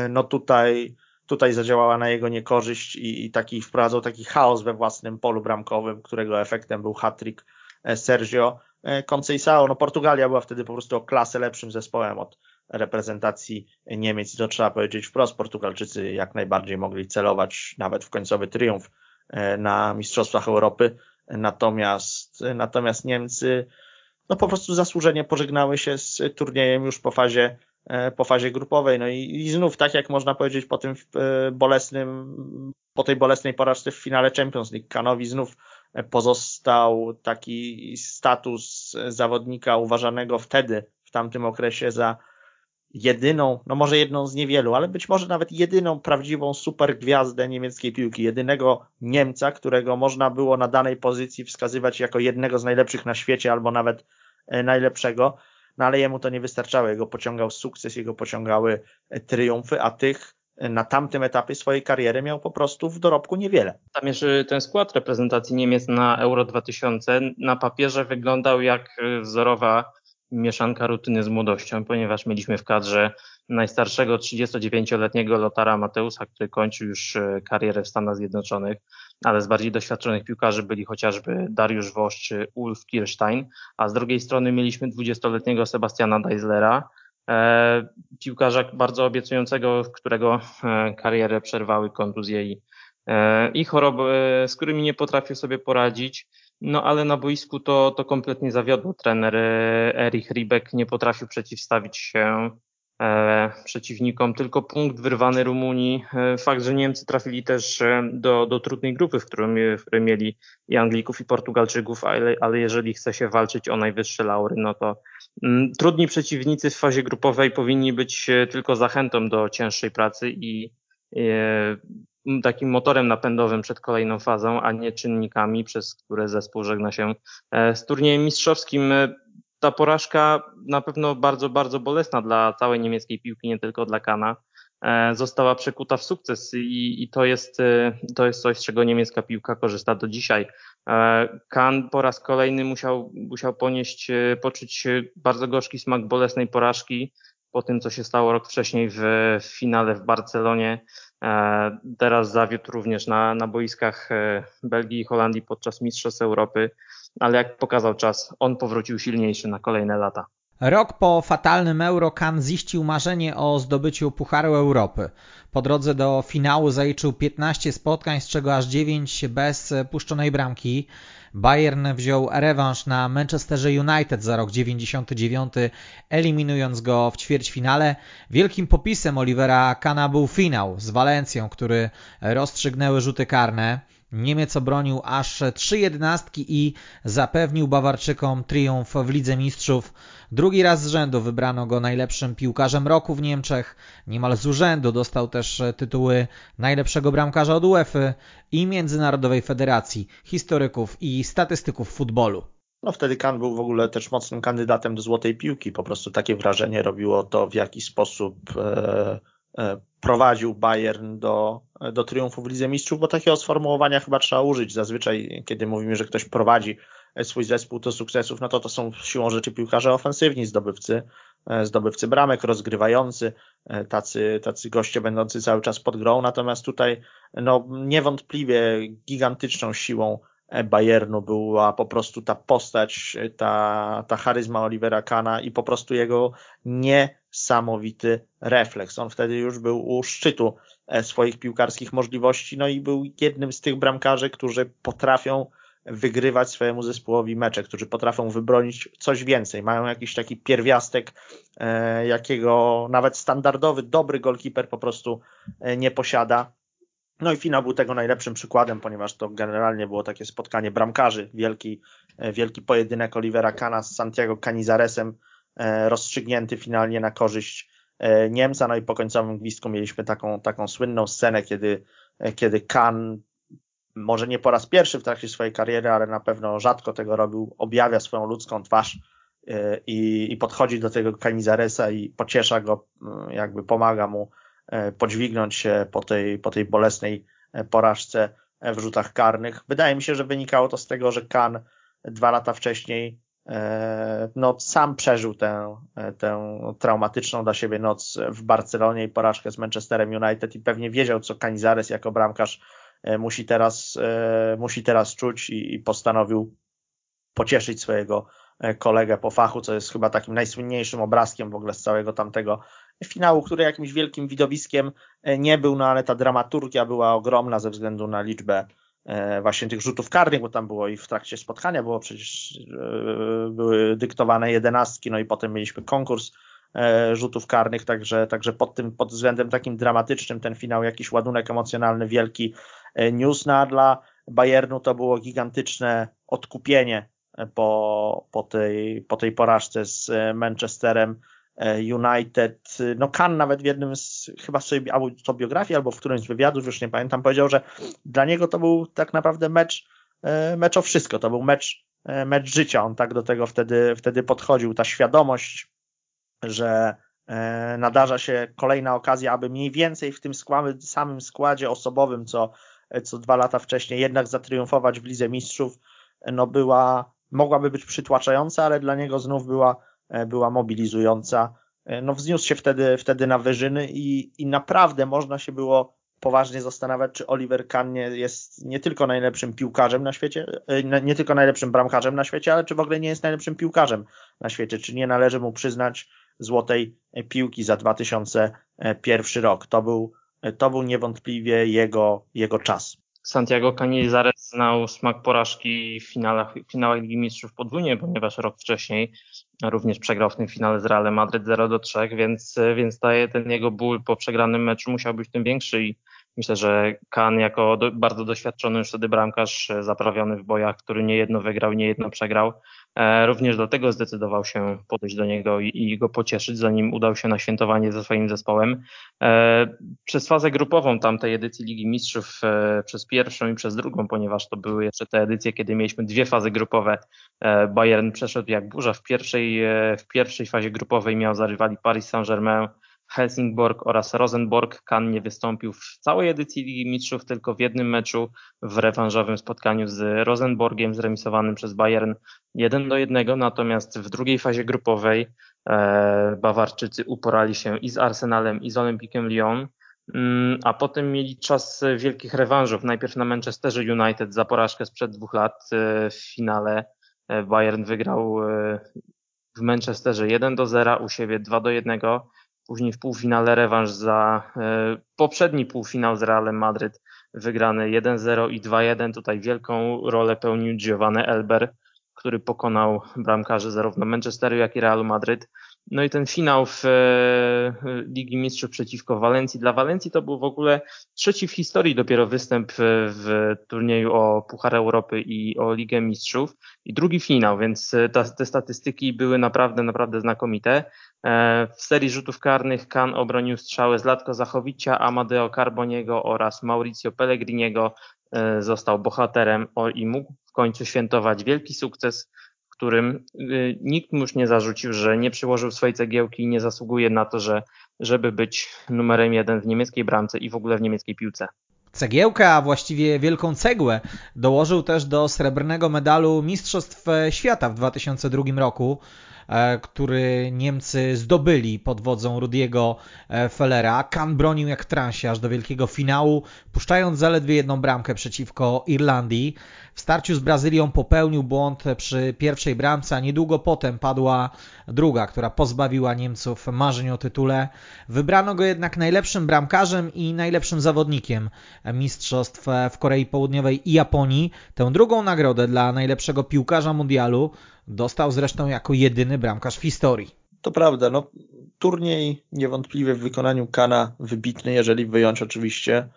B: No tutaj tutaj zadziałała na jego niekorzyść i, i taki wprowadzał taki chaos we własnym polu bramkowym, którego efektem był hat-trick e, Sergio e, Conceição. No Portugalia była wtedy po prostu o klasę lepszym zespołem od reprezentacji Niemiec i to trzeba powiedzieć wprost. Portugalczycy jak najbardziej mogli celować nawet w końcowy triumf e, na Mistrzostwach Europy. Natomiast, natomiast Niemcy no po prostu zasłużenie pożegnały się z turniejem już po fazie po fazie grupowej. No i, i znów, tak jak można powiedzieć po tym e, bolesnym, po tej bolesnej porażce w finale Champions League, Kanowi znów pozostał taki status zawodnika uważanego wtedy, w tamtym okresie za jedyną, no może jedną z niewielu, ale być może nawet jedyną prawdziwą super gwiazdę niemieckiej piłki, jedynego Niemca, którego można było na danej pozycji wskazywać jako jednego z najlepszych na świecie albo nawet e, najlepszego no ale jemu to nie wystarczało. Jego pociągał sukces, jego pociągały e, triumfy, a tych e, na tamtym etapie swojej kariery miał po prostu w dorobku niewiele.
C: Tam jeszcze ten skład reprezentacji Niemiec na Euro 2000 na papierze wyglądał jak e, wzorowa mieszanka rutyny z młodością, ponieważ mieliśmy w kadrze najstarszego 39-letniego Lotara Mateusa, który kończył już karierę w Stanach Zjednoczonych, ale z bardziej doświadczonych piłkarzy byli chociażby Dariusz Wosz czy Ulf Kirstein, a z drugiej strony mieliśmy 20-letniego Sebastiana Deislera, e, piłkarza bardzo obiecującego, którego e, karierę przerwały kontuzje i, e, i choroby, e, z którymi nie potrafił sobie poradzić. No ale na boisku to, to kompletnie zawiodło. Trener e, Erich Ribek nie potrafił przeciwstawić się przeciwnikom, tylko punkt wyrwany Rumunii. E, fakt, że Niemcy trafili też e, do, do trudnej grupy, w, którym, w której mieli i Anglików, i Portugalczyków, ale, ale jeżeli chce się walczyć o najwyższe laury, no to mm, trudni przeciwnicy w fazie grupowej powinni być tylko zachętą do cięższej pracy i, i takim motorem napędowym przed kolejną fazą, a nie czynnikami, przez które zespół żegna się z turniejem mistrzowskim ta porażka na pewno bardzo, bardzo bolesna dla całej niemieckiej piłki, nie tylko dla Kana. E, została przekuta w sukces i, i to, jest, e, to jest coś, z czego niemiecka piłka korzysta do dzisiaj. Kan po raz kolejny musiał, musiał ponieść, poczuć bardzo gorzki smak bolesnej porażki po tym, co się stało rok wcześniej w, w finale w Barcelonie. E, teraz zawiódł również na, na boiskach e, Belgii i Holandii podczas Mistrzostw Europy, ale jak pokazał czas, on powrócił silniejszy na kolejne lata.
A: Rok po fatalnym Euro Kan ziścił marzenie o zdobyciu Pucharu Europy. Po drodze do finału zaliczył 15 spotkań, z czego aż 9 bez puszczonej bramki. Bayern wziął rewanż na Manchesterze United za rok 99, eliminując go w ćwierćfinale. Wielkim popisem Olivera Kana był finał z Walencją, który rozstrzygnęły rzuty karne. Niemiec obronił aż trzy jedenastki i zapewnił Bawarczykom triumf w Lidze Mistrzów. Drugi raz z rzędu wybrano go najlepszym piłkarzem roku w Niemczech. Niemal z urzędu dostał też tytuły najlepszego bramkarza od UEFA i Międzynarodowej Federacji Historyków i Statystyków Futbolu.
B: No wtedy Kan był w ogóle też mocnym kandydatem do złotej piłki. Po prostu takie wrażenie robiło to, w jaki sposób e, e, prowadził Bayern do, do triumfu w Lidze Mistrzów, bo takiego sformułowania chyba trzeba użyć. Zazwyczaj, kiedy mówimy, że ktoś prowadzi swój zespół do sukcesów, no to to są siłą rzeczy piłkarze ofensywni, zdobywcy, e, zdobywcy bramek, rozgrywający, e, tacy, tacy goście będący cały czas pod grą. Natomiast tutaj, no, niewątpliwie gigantyczną siłą Bayernu była po prostu ta postać, ta, ta charyzma Olivera Kana i po prostu jego niesamowity refleks. On wtedy już był u szczytu e, swoich piłkarskich możliwości, no i był jednym z tych bramkarzy, którzy potrafią wygrywać swojemu zespołowi mecze, którzy potrafią wybronić coś więcej, mają jakiś taki pierwiastek, e, jakiego nawet standardowy, dobry golkiper po prostu e, nie posiada. No i finał był tego najlepszym przykładem, ponieważ to generalnie było takie spotkanie bramkarzy, wielki, e, wielki pojedynek Olivera Kana z Santiago Canizaresem, e, rozstrzygnięty finalnie na korzyść e, Niemca. No i po końcowym gwizdku mieliśmy taką, taką słynną scenę, kiedy, kiedy Kan, może nie po raz pierwszy w trakcie swojej kariery, ale na pewno rzadko tego robił, objawia swoją ludzką twarz i, i podchodzi do tego Canizaresa i pociesza go, jakby pomaga mu podźwignąć się po tej, po tej bolesnej e, porażce w rzutach karnych. Wydaje mi się, że wynikało to z tego, że Kan dwa lata wcześniej e, no, sam przeżył tę, tę traumatyczną dla siebie noc w Barcelonie i porażkę z Manchesterem United i pewnie wiedział, co Canizares jako bramkarz musi teraz, musi teraz czuć i, i postanowił pocieszyć swojego kolegę po fachu, co jest chyba takim najsłynniejszym obrazkiem w ogóle z całego tamtego finału, który jakimś wielkim widowiskiem e, nie był, no ale ta dramaturgia była ogromna ze względu na liczbę e, właśnie tych rzutów karnych, bo tam było i w trakcie spotkania było przecież e, były dyktowane jedenastki, no i potem mieliśmy konkurs rzutów karnych, także, także pod tym, pod względem takim dramatycznym ten finał, jakiś ładunek emocjonalny wielki news, no a dla Bayernu to było gigantyczne odkupienie po, po, tej, po tej porażce z Manchesterem United, no Kan nawet w jednym z chyba sobie autobiografii albo w którymś z wywiadów, już nie pamiętam, powiedział, że dla niego to był tak naprawdę mecz, e, mecz o wszystko, to był mecz, e, mecz życia, on tak do tego wtedy, wtedy podchodził, ta świadomość, że nadarza się kolejna okazja, aby mniej więcej w tym samym składzie osobowym, co, co dwa lata wcześniej jednak zatriumfować w Lidze Mistrzów, no była, mogłaby być przytłaczająca, ale dla niego znów była E, była mobilizująca. E, no wzniósł się wtedy, wtedy na wyżyny i, i naprawdę można się było poważnie zastanawiać, czy Oliver Kahn nie jest nie tylko najlepszym piłkarzem na świecie, e, nie tylko najlepszym bramkarzem na świecie, ale czy w ogóle nie jest najlepszym piłkarzem na świecie, czy nie należy mu przyznać złotej piłki za 2001 rok. To był, to był niewątpliwie jego, jego czas.
C: Santiago Canizares znał smak porażki w finałach, w finałach Ligi Mistrzów podwójnie, ponieważ rok wcześniej również przegrał w tym finale z Realem Madryt 0 do 3, więc, więc ten jego ból po przegranym meczu musiał być tym większy i myślę, że Kan jako do, bardzo doświadczony już wtedy bramkarz, zaprawiony w bojach, który niejedno wygrał, niejedno przegrał, E, również dlatego zdecydował się podejść do niego i, i, go pocieszyć, zanim udał się na świętowanie ze swoim zespołem. E, przez fazę grupową tamtej edycji Ligi Mistrzów, e, przez pierwszą i przez drugą, ponieważ to były jeszcze te edycje, kiedy mieliśmy dwie fazy grupowe, Bayern przeszedł jak burza. W pierwszej, w pierwszej fazie grupowej miał za rywali Paris Saint-Germain, Helsingborg oraz Rosenborg. Kan nie wystąpił w całej edycji Ligi Mistrzów, tylko w jednym meczu w rewanżowym spotkaniu z Rosenborgiem zremisowanym przez Bayern 1 do 1. Natomiast w drugiej fazie grupowej e, Bawarczycy uporali się i z Arsenalem, i z Olympikiem Lyon. Mm, a potem mieli czas wielkich rewanżów. Najpierw na Manchesterze United za porażkę sprzed dwóch lat e, w finale. E, Bayern wygrał w Manchesterze 1 do 0, u siebie 2 do 1. Później w półfinale rewanż za e, poprzedni półfinał z Realem Madryt wygrany 1-0 i 2-1. Tutaj wielką rolę pełnił Giovanni Elber, który pokonał bramkarzy zarówno Manchesteru, jak i Realu Madryt. No i ten finał w e, Ligi Mistrzów przeciwko Walencji. Dla Walencji to był w ogóle trzeci w historii dopiero występ w turnieju o Puchar Europy i o Ligę Mistrzów i drugi finał, więc e, te statystyki były naprawdę, naprawdę znakomite. E, w serii rzutów karnych Kan obronił strzały Zlatko Zachowicza, Amadeo Carboniego oraz Mauricio Pellegriniego. Został bohaterem i mógł w końcu świętować wielki sukces którym y, nikt mu już nie zarzucił, że nie przyłożył swojej cegiełki i nie zasługuje na to, że, żeby być numerem jeden w niemieckiej bramce i w ogóle w niemieckiej piłce.
A: Cegiełkę, a właściwie wielką cegłę dołożył też do srebrnego medalu Mistrzostw Świata w 2002 roku. E, który Niemcy zdobyli pod wodzą Rudiego e, Fellera. Kan bronił jak transie aż do wielkiego finału, puszczając zaledwie jedną bramkę przeciwko Irlandii. W starciu z Brazylią popełnił błąd przy pierwszej bramce, a niedługo potem padła druga, która pozbawiła Niemców marzeń o tytule. Wybrano go jednak najlepszym bramkarzem i najlepszym zawodnikiem mistrzostw w Korei Południowej i Japonii. Tę drugą nagrodę dla najlepszego piłkarza mundialu Dostał zresztą jako jedyny bramkarz w historii.
B: To prawda, no turniej niewątpliwie w wykonaniu Kana wybitny, jeżeli wyjąć oczywiście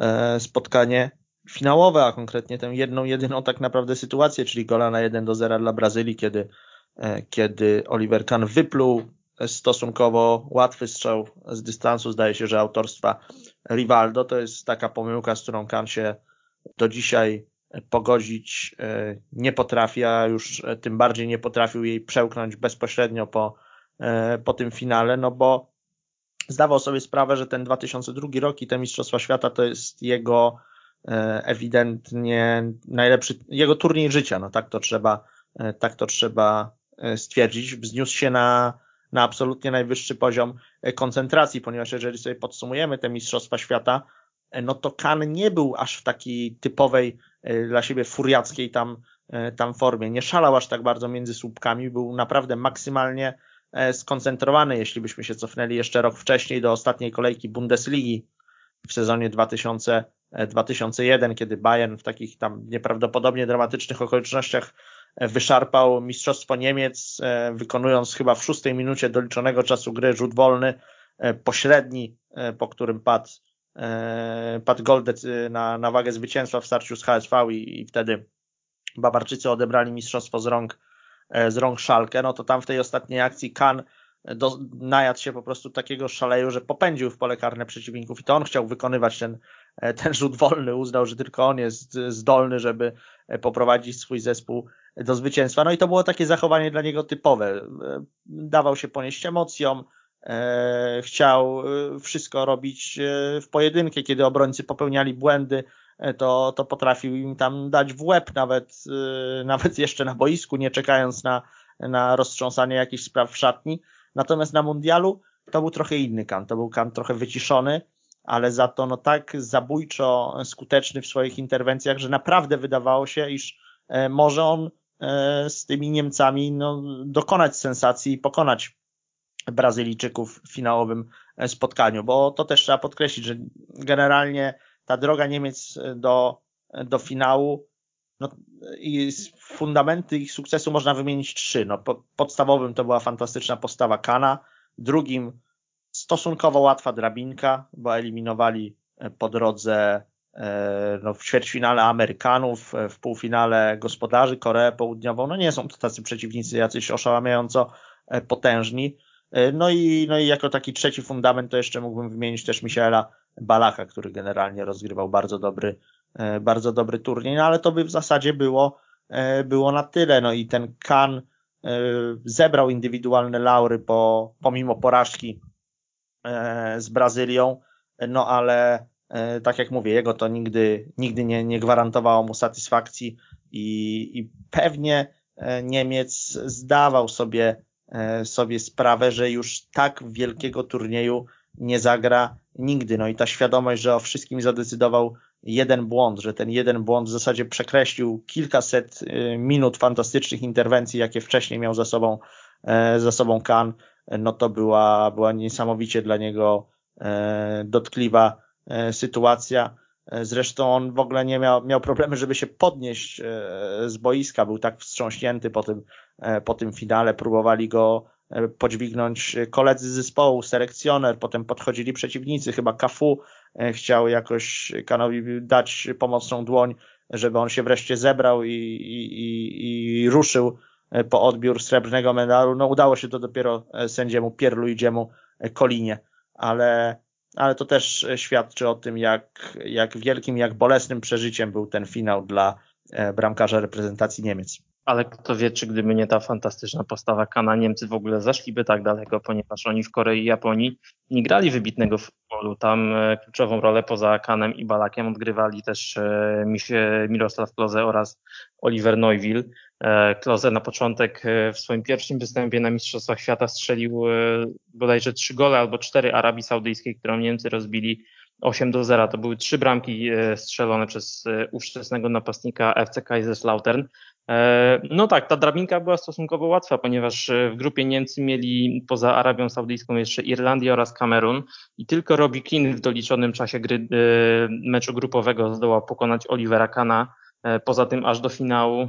B: e, spotkanie finałowe, a konkretnie tę jedną, jedyną tak naprawdę sytuację, czyli gola na 1 do 0 dla Brazylii, kiedy, e, kiedy Oliver Kahn wypluł stosunkowo łatwy strzał z dystansu, zdaje się, że autorstwa Rivaldo. To jest taka pomyłka, z którą Kahn się do dzisiaj pogodzić e, nie potrafi, a już e, tym bardziej nie potrafił jej przełknąć bezpośrednio po, e, po tym finale, no bo zdawał sobie sprawę, że ten 2002 rok i te Mistrzostwa Świata to jest jego ewidentnie najlepszy, jego turniej życia, no tak to trzeba, tak to trzeba stwierdzić. Wzniósł się na, na absolutnie najwyższy poziom koncentracji, ponieważ jeżeli sobie podsumujemy te Mistrzostwa Świata, no to Kan nie był aż w takiej typowej E, dla siebie furiackiej tam, e, tam formie. Nie szalał aż tak bardzo między słupkami, był naprawdę maksymalnie e, skoncentrowany, jeśli byśmy się cofnęli jeszcze rok wcześniej do ostatniej kolejki Bundesligi w sezonie 2000, 2001, kiedy Bayern w takich tam nieprawdopodobnie dramatycznych okolicznościach wyszarpał Mistrzostwo Niemiec, wykonując chyba w szóstej minucie doliczonego czasu gry rzut wolny, pośredni, po którym padł E, Pat Goldet na, na wagę zwycięstwa w starciu z HSV i, i wtedy Bawarczycy odebrali mistrzostwo z rąk, e, z rąk Szalkę, no to tam w tej ostatniej akcji Kan do, najadł się po prostu takiego szaleju, że popędził w pole karne przeciwników i to on chciał wykonywać ten, e, ten rzut wolny, uznał, że tylko on jest zdolny, żeby poprowadzić swój zespół do zwycięstwa. No i to było takie zachowanie dla niego typowe. Dawał się ponieść emocjom, E, chciał e, wszystko robić e, w pojedynkę, kiedy obrońcy popełniali błędy, to, to potrafił im tam dać w łeb, nawet, nawet jeszcze na boisku, nie czekając na, na roztrząsanie jakichś spraw w szatni. Natomiast na mundialu to był trochę inny kan, to był kan trochę wyciszony, ale za to no tak zabójczo skuteczny w swoich interwencjach, że naprawdę wydawało się, iż może on z tymi Niemcami no, dokonać sensacji i pokonać Brazylijczyków w finałowym e, spotkaniu, bo to też trzeba podkreślić, że generalnie ta droga Niemiec do, do finału no, i fundamenty ich sukcesu można wymienić trzy. No, podstawowym to była fantastyczna postawa Kana, drugim stosunkowo łatwa drabinka, bo eliminowali e, po drodze e, no, w ćwierćfinale Amerykanów, w półfinale gospodarzy Koreę Południową. No nie są to tacy przeciwnicy jacyś oszałamiająco potężni. E, no i, no i jako taki trzeci fundament to jeszcze mógłbym wymienić też Michaela Balaka, który generalnie rozgrywał bardzo dobry, e, bardzo dobry turniej, no ale to by w zasadzie było, e, było na tyle. No i ten Kan zebrał indywidualne laury po, pomimo porażki z Brazylią, no ale tak jak mówię, jego to nigdy, nigdy nie, nie gwarantowało mu satysfakcji i, i pewnie Niemiec zdawał sobie, sobie sprawę, że już tak wielkiego turnieju nie zagra nigdy. No i ta świadomość, że o wszystkim zadecydował jeden błąd, że ten jeden błąd w zasadzie przekreślił kilkaset y, minut fantastycznych interwencji, jakie wcześniej miał za sobą, e, za sobą Kan, no to była, była niesamowicie dla niego e, dotkliwa e, sytuacja. Zresztą on w ogóle nie miał, miał problemy, żeby się podnieść z boiska. Był tak wstrząśnięty po tym, po tym finale. Próbowali go E, podźwignąć koledzy zespołu, selekcjoner, potem podchodzili przeciwnicy, chyba Kafu e, chciał jakoś Kanowi dać pomocną dłoń, żeby on się wreszcie zebrał i, i, i, i ruszył e, po odbiór srebrnego medalu. No udało się to dopiero sędziemu Pierluigiemu Kolinie, ale, ale to też świadczy o tym, jak, jak wielkim, jak bolesnym przeżyciem był ten finał dla bramkarza reprezentacji Niemiec.
C: Ale kto wie, czy gdyby nie ta fantastyczna postawa Kana, Niemcy w ogóle zeszliby tak daleko, ponieważ oni w Korei i Japonii nie grali wybitnego futbolu. Tam e, kluczową rolę poza Kanem i Balakiem odgrywali też e, Mirosław Kloze oraz Oliver Neuville. E, Kloze na początek w swoim pierwszym występie na Mistrzostwach Świata strzelił bodajże trzy gole albo cztery Arabii Saudyjskiej, którą Niemcy rozbili 8 do 0. To były trzy bramki strzelone przez ówczesnego napastnika FC Kaiserslautern. E, no tak, ta drabinka była stosunkowo łatwa, ponieważ e, w grupie Niemcy mieli poza Arabią Saudyjską jeszcze Irlandię oraz Kamerun i tylko Robbie Keane w doliczonym czasie gry e, meczu grupowego zdołał pokonać Olivera Kana. Poza tym aż do finału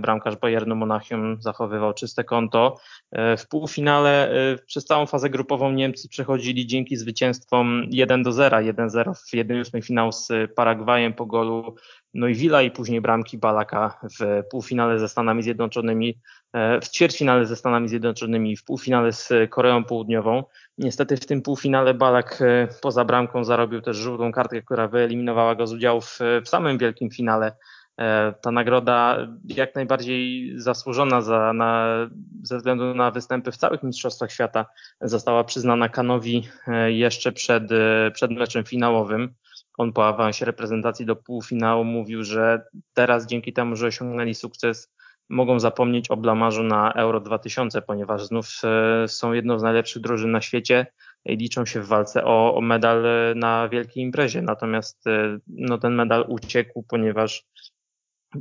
C: bramkarz Bayernu Monachium zachowywał czyste konto. W półfinale przez całą fazę grupową Niemcy przechodzili dzięki zwycięstwom 1 do 0, 1-0 w 1-8 finał z Paragwajem po golu no i później bramki Balaka w półfinale ze Stanami Zjednoczonymi, e, w ćwierćfinale ze Stanami Zjednoczonymi, w półfinale z Koreą Południową. Niestety w tym półfinale Balak e, poza bramką zarobił też żółtą kartkę, która wyeliminowała go z udziału w, w samym wielkim finale. E, ta nagroda jak najbardziej zasłużona za, na, ze względu na występy w całych Mistrzostwach Świata została przyznana Kanowi jeszcze przed, przed meczem finałowym on po awansie reprezentacji do półfinału mówił, że teraz dzięki temu, że osiągnęli sukces, mogą zapomnieć o blamarzu na Euro 2000, ponieważ znów e, są jedną z najlepszych drużyn na świecie i liczą się w walce o, o medal na wielkiej imprezie. Natomiast e, no, ten medal uciekł, ponieważ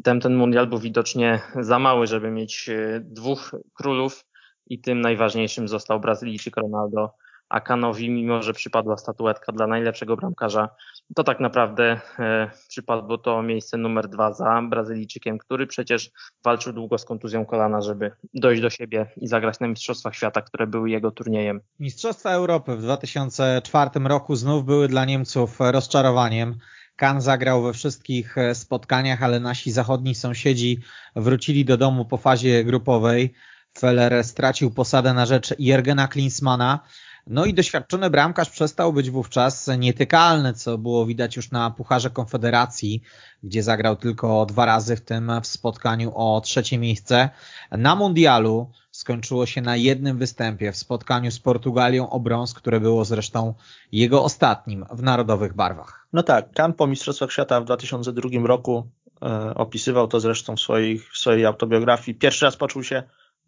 C: ten, ten mundial był widocznie za mały, żeby mieć e, dwóch królów i tym najważniejszym został Brazylijczyk Ronaldo a Kanowi, mimo że przypadła statuetka dla najlepszego bramkarza, to tak naprawdę e, przypadło to miejsce numer dwa za Brazylijczykiem, który przecież walczył długo z kontuzją kolana, żeby dojść do siebie i zagrać na Mistrzostwach Świata, które były jego turniejem.
A: Mistrzostwa Europy w 2004 roku znów były dla Niemców rozczarowaniem. Kan zagrał we wszystkich spotkaniach, ale nasi zachodni sąsiedzi wrócili do domu po fazie grupowej. Feller stracił posadę na rzecz Jergena Klinsmana. No i doświadczony bramkarz przestał być wówczas nietykalny, co było widać już na Pucharze Konfederacji, gdzie zagrał tylko dwa razy, w tym w spotkaniu o trzecie miejsce. Na Mundialu skończyło się na jednym występie w spotkaniu z Portugalią o brąz, które było zresztą jego ostatnim w narodowych barwach.
B: No tak, Kan po Mistrzostwach Świata w 2002 roku e, opisywał to zresztą w, swoich, w swojej autobiografii. Pierwszy raz poczuł się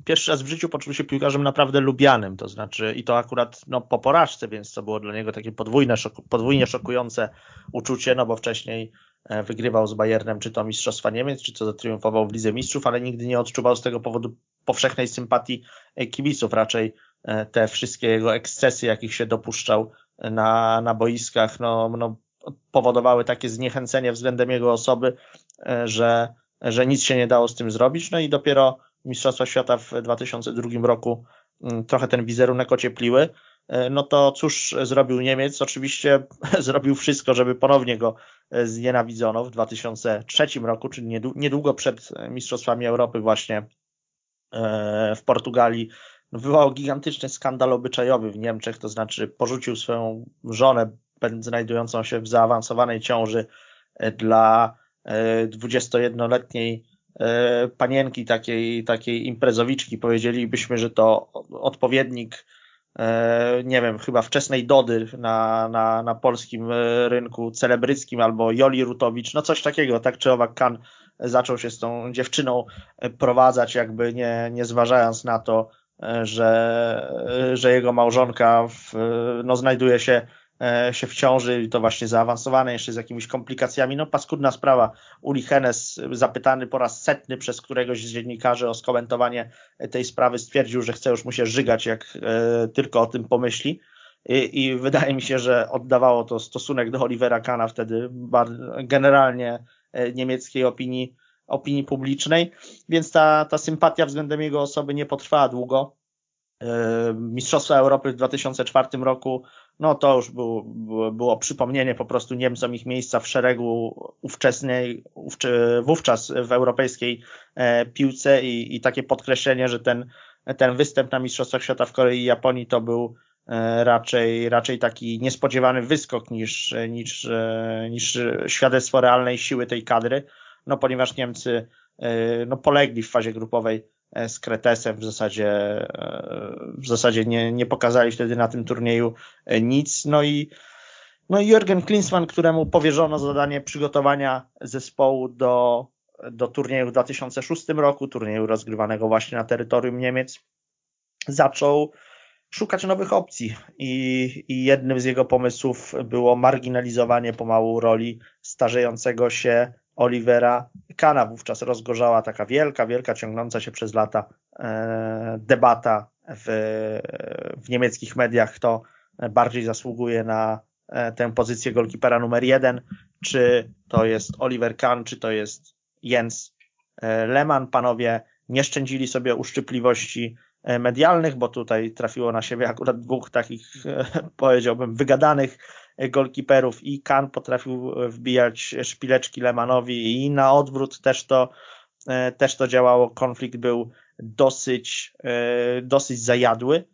B: pierwszy raz w życiu poczuł się piłkarzem naprawdę lubianym, to znaczy i to akurat no, po porażce, więc to było dla niego takie podwójne, szoku, podwójnie szokujące uczucie, no bo wcześniej e, wygrywał z Bayernem czy to Mistrzostwa Niemiec, czy to zatriumfował w Lidze Mistrzów, ale nigdy nie odczuwał z tego powodu powszechnej sympatii e, kibiców, raczej e, te wszystkie jego ekscesy, jakich się dopuszczał na, na boiskach, no, no, powodowały takie zniechęcenie względem jego osoby, że, że nic się nie dało z tym zrobić, no i dopiero Mistrzostwa Świata w 2002 roku mm, trochę ten wizerunek ociepliły, e, no to cóż zrobił Niemiec? Oczywiście zrobił wszystko, żeby ponownie go e, znienawidzono w 2003 roku, czyli niedługo przed Mistrzostwami Europy właśnie e, w Portugalii. Wywołał gigantyczny skandal obyczajowy w Niemczech, to znaczy porzucił swoją żonę znajdującą się w zaawansowanej ciąży dla 21-letniej E, panienki takiej, takiej imprezowiczki. Powiedzielibyśmy, że to odpowiednik e, nie wiem, chyba wczesnej Dody na, na, na polskim e, rynku celebryckim albo Joli Rutowicz, no coś takiego, tak czy owak Kan zaczął się z tą dziewczyną prowadzać, jakby nie, nie zważając na to, że, że jego małżonka w, no, znajduje się E, się w ciąży i to właśnie zaawansowane jeszcze z jakimiś komplikacjami. No paskudna sprawa. Uli Hennes zapytany po raz setny przez któregoś z dziennikarzy o skomentowanie tej sprawy stwierdził, że chce już mu się żygać jak e, tylko o tym pomyśli. I, I, wydaje mi się, że oddawało to stosunek do Olivera Kana wtedy generalnie e, niemieckiej opinii, opinii publicznej, więc ta, ta sympatia względem jego osoby nie potrwała długo. Mistrzostwa Europy w 2004 roku no to już było, było, przypomnienie po prostu Niemcom ich miejsca w szeregu ówczesnej, wówczas w europejskiej e, piłce i, i takie podkreślenie, że ten, ten występ na Mistrzostwach Świata w Korei i Japonii to był e, raczej, raczej taki niespodziewany wyskok niż, niż, e, niż świadectwo realnej siły tej kadry, no ponieważ Niemcy no, polegli w fazie grupowej z Kretesem w zasadzie, e, w zasadzie nie, nie pokazali wtedy na tym turnieju e, nic. No i, no i Jürgen Klinsmann, któremu powierzono zadanie przygotowania zespołu do, do turnieju w 2006 roku, turnieju rozgrywanego właśnie na terytorium Niemiec, zaczął szukać nowych opcji i, i jednym z jego pomysłów było marginalizowanie pomału roli starzejącego się Olivera Kana. Wówczas rozgorzała taka wielka, wielka, ciągnąca się przez lata e, debata w, w niemieckich mediach, kto bardziej zasługuje na e, tę pozycję golkipera numer jeden, czy to jest Oliver Kahn, czy to jest Jens e, Lehmann. Panowie nie szczędzili sobie uszczypliwości medialnych, bo tutaj trafiło na siebie akurat dwóch takich, powiedziałbym, wygadanych golkiperów i Kan potrafił wbijać szpileczki Lemanowi i na odwrót też to, e, też to działało. Konflikt był dosyć, e, dosyć zajadły.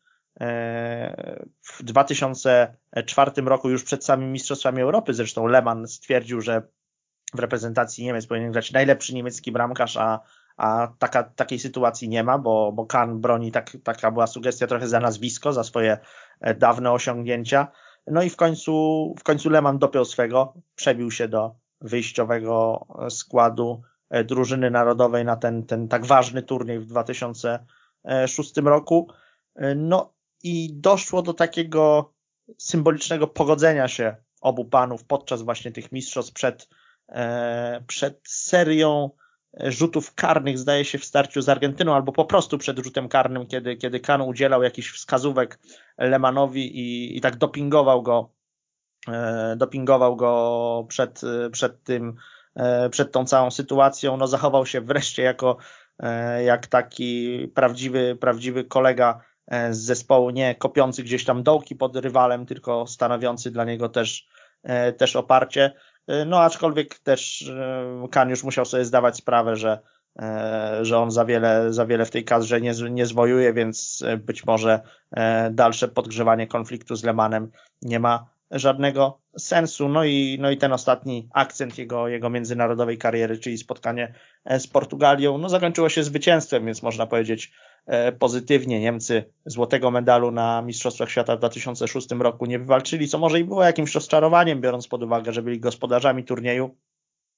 B: E, w 2004 roku, już przed samymi Mistrzostwami Europy, zresztą Leman stwierdził, że w reprezentacji Niemiec powinien grać najlepszy niemiecki bramkarz, a, a taka, takiej sytuacji nie ma, bo, bo Kan broni, tak, taka była sugestia trochę za nazwisko, za swoje dawne osiągnięcia. No i w końcu, w końcu Lehmann dopiął swego, przebił się do wyjściowego składu e, drużyny narodowej na ten, ten tak ważny turniej w 2006 roku. E, no i doszło do takiego symbolicznego pogodzenia się obu panów podczas właśnie tych mistrzostw przed, e, przed serią rzutów karnych, zdaje się, w starciu z Argentyną, albo po prostu przed rzutem karnym, kiedy, kiedy Kan udzielał jakichś wskazówek Lemanowi i, i tak dopingował go, e, dopingował go przed, przed tym, e, przed tą całą sytuacją. No, zachował się wreszcie jako, e, jak taki prawdziwy, prawdziwy kolega z zespołu, nie kopiący gdzieś tam dołki pod rywalem, tylko stanowiący dla niego też, też oparcie. No aczkolwiek też e, Kan już musiał sobie zdawać sprawę, że, e, że on za wiele, za wiele w tej kadrze nie, nie zwojuje, więc e, być może dalsze podgrzewanie konfliktu z Lemanem nie ma żadnego sensu. No i, no i ten ostatni akcent jego, jego międzynarodowej kariery, czyli spotkanie z Portugalią, no zakończyło się zwycięstwem, więc można powiedzieć E, pozytywnie. Niemcy złotego medalu na Mistrzostwach Świata w 2006 roku nie wywalczyli, co może i było jakimś rozczarowaniem, biorąc pod uwagę, że byli gospodarzami turnieju,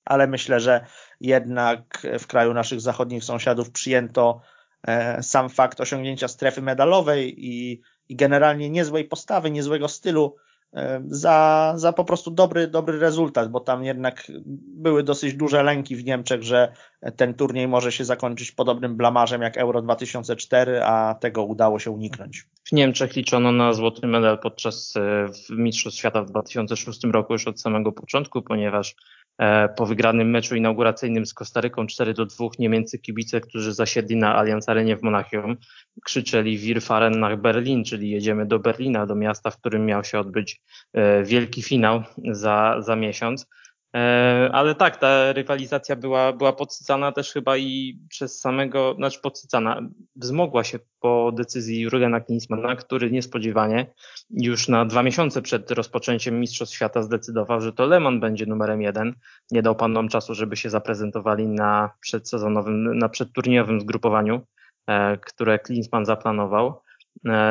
B: ale myślę, że jednak w kraju naszych zachodnich sąsiadów przyjęto e, sam fakt osiągnięcia strefy medalowej i, i generalnie niezłej postawy, niezłego stylu za, za po prostu dobry, dobry rezultat, bo tam jednak były dosyć duże lęki w Niemczech, że ten turniej może się zakończyć podobnym blamarzem jak Euro 2004, a tego udało się uniknąć.
C: W Niemczech liczono na złoty medal podczas e, Mistrzostw Świata w 2006 roku już od samego początku, ponieważ po wygranym meczu inauguracyjnym z Kostaryką 4 do 2 niemieccy kibice, którzy zasiedli na Allianz Arenie w Monachium, krzyczeli Wir fahren nach Berlin, czyli jedziemy do Berlina, do miasta, w którym miał się odbyć e, wielki finał za, za miesiąc. E, ale tak, ta rywalizacja była, była podsycana też chyba i przez samego, znaczy podsycana, wzmogła się po decyzji Jurgena Klinsmana, który niespodziewanie już na dwa miesiące przed rozpoczęciem Mistrzostw Świata zdecydował, że to Lehmann będzie numerem jeden. Nie dał panom czasu, żeby się zaprezentowali na przedsezonowym, na przedturniejowym zgrupowaniu, e, które Klinsman zaplanował.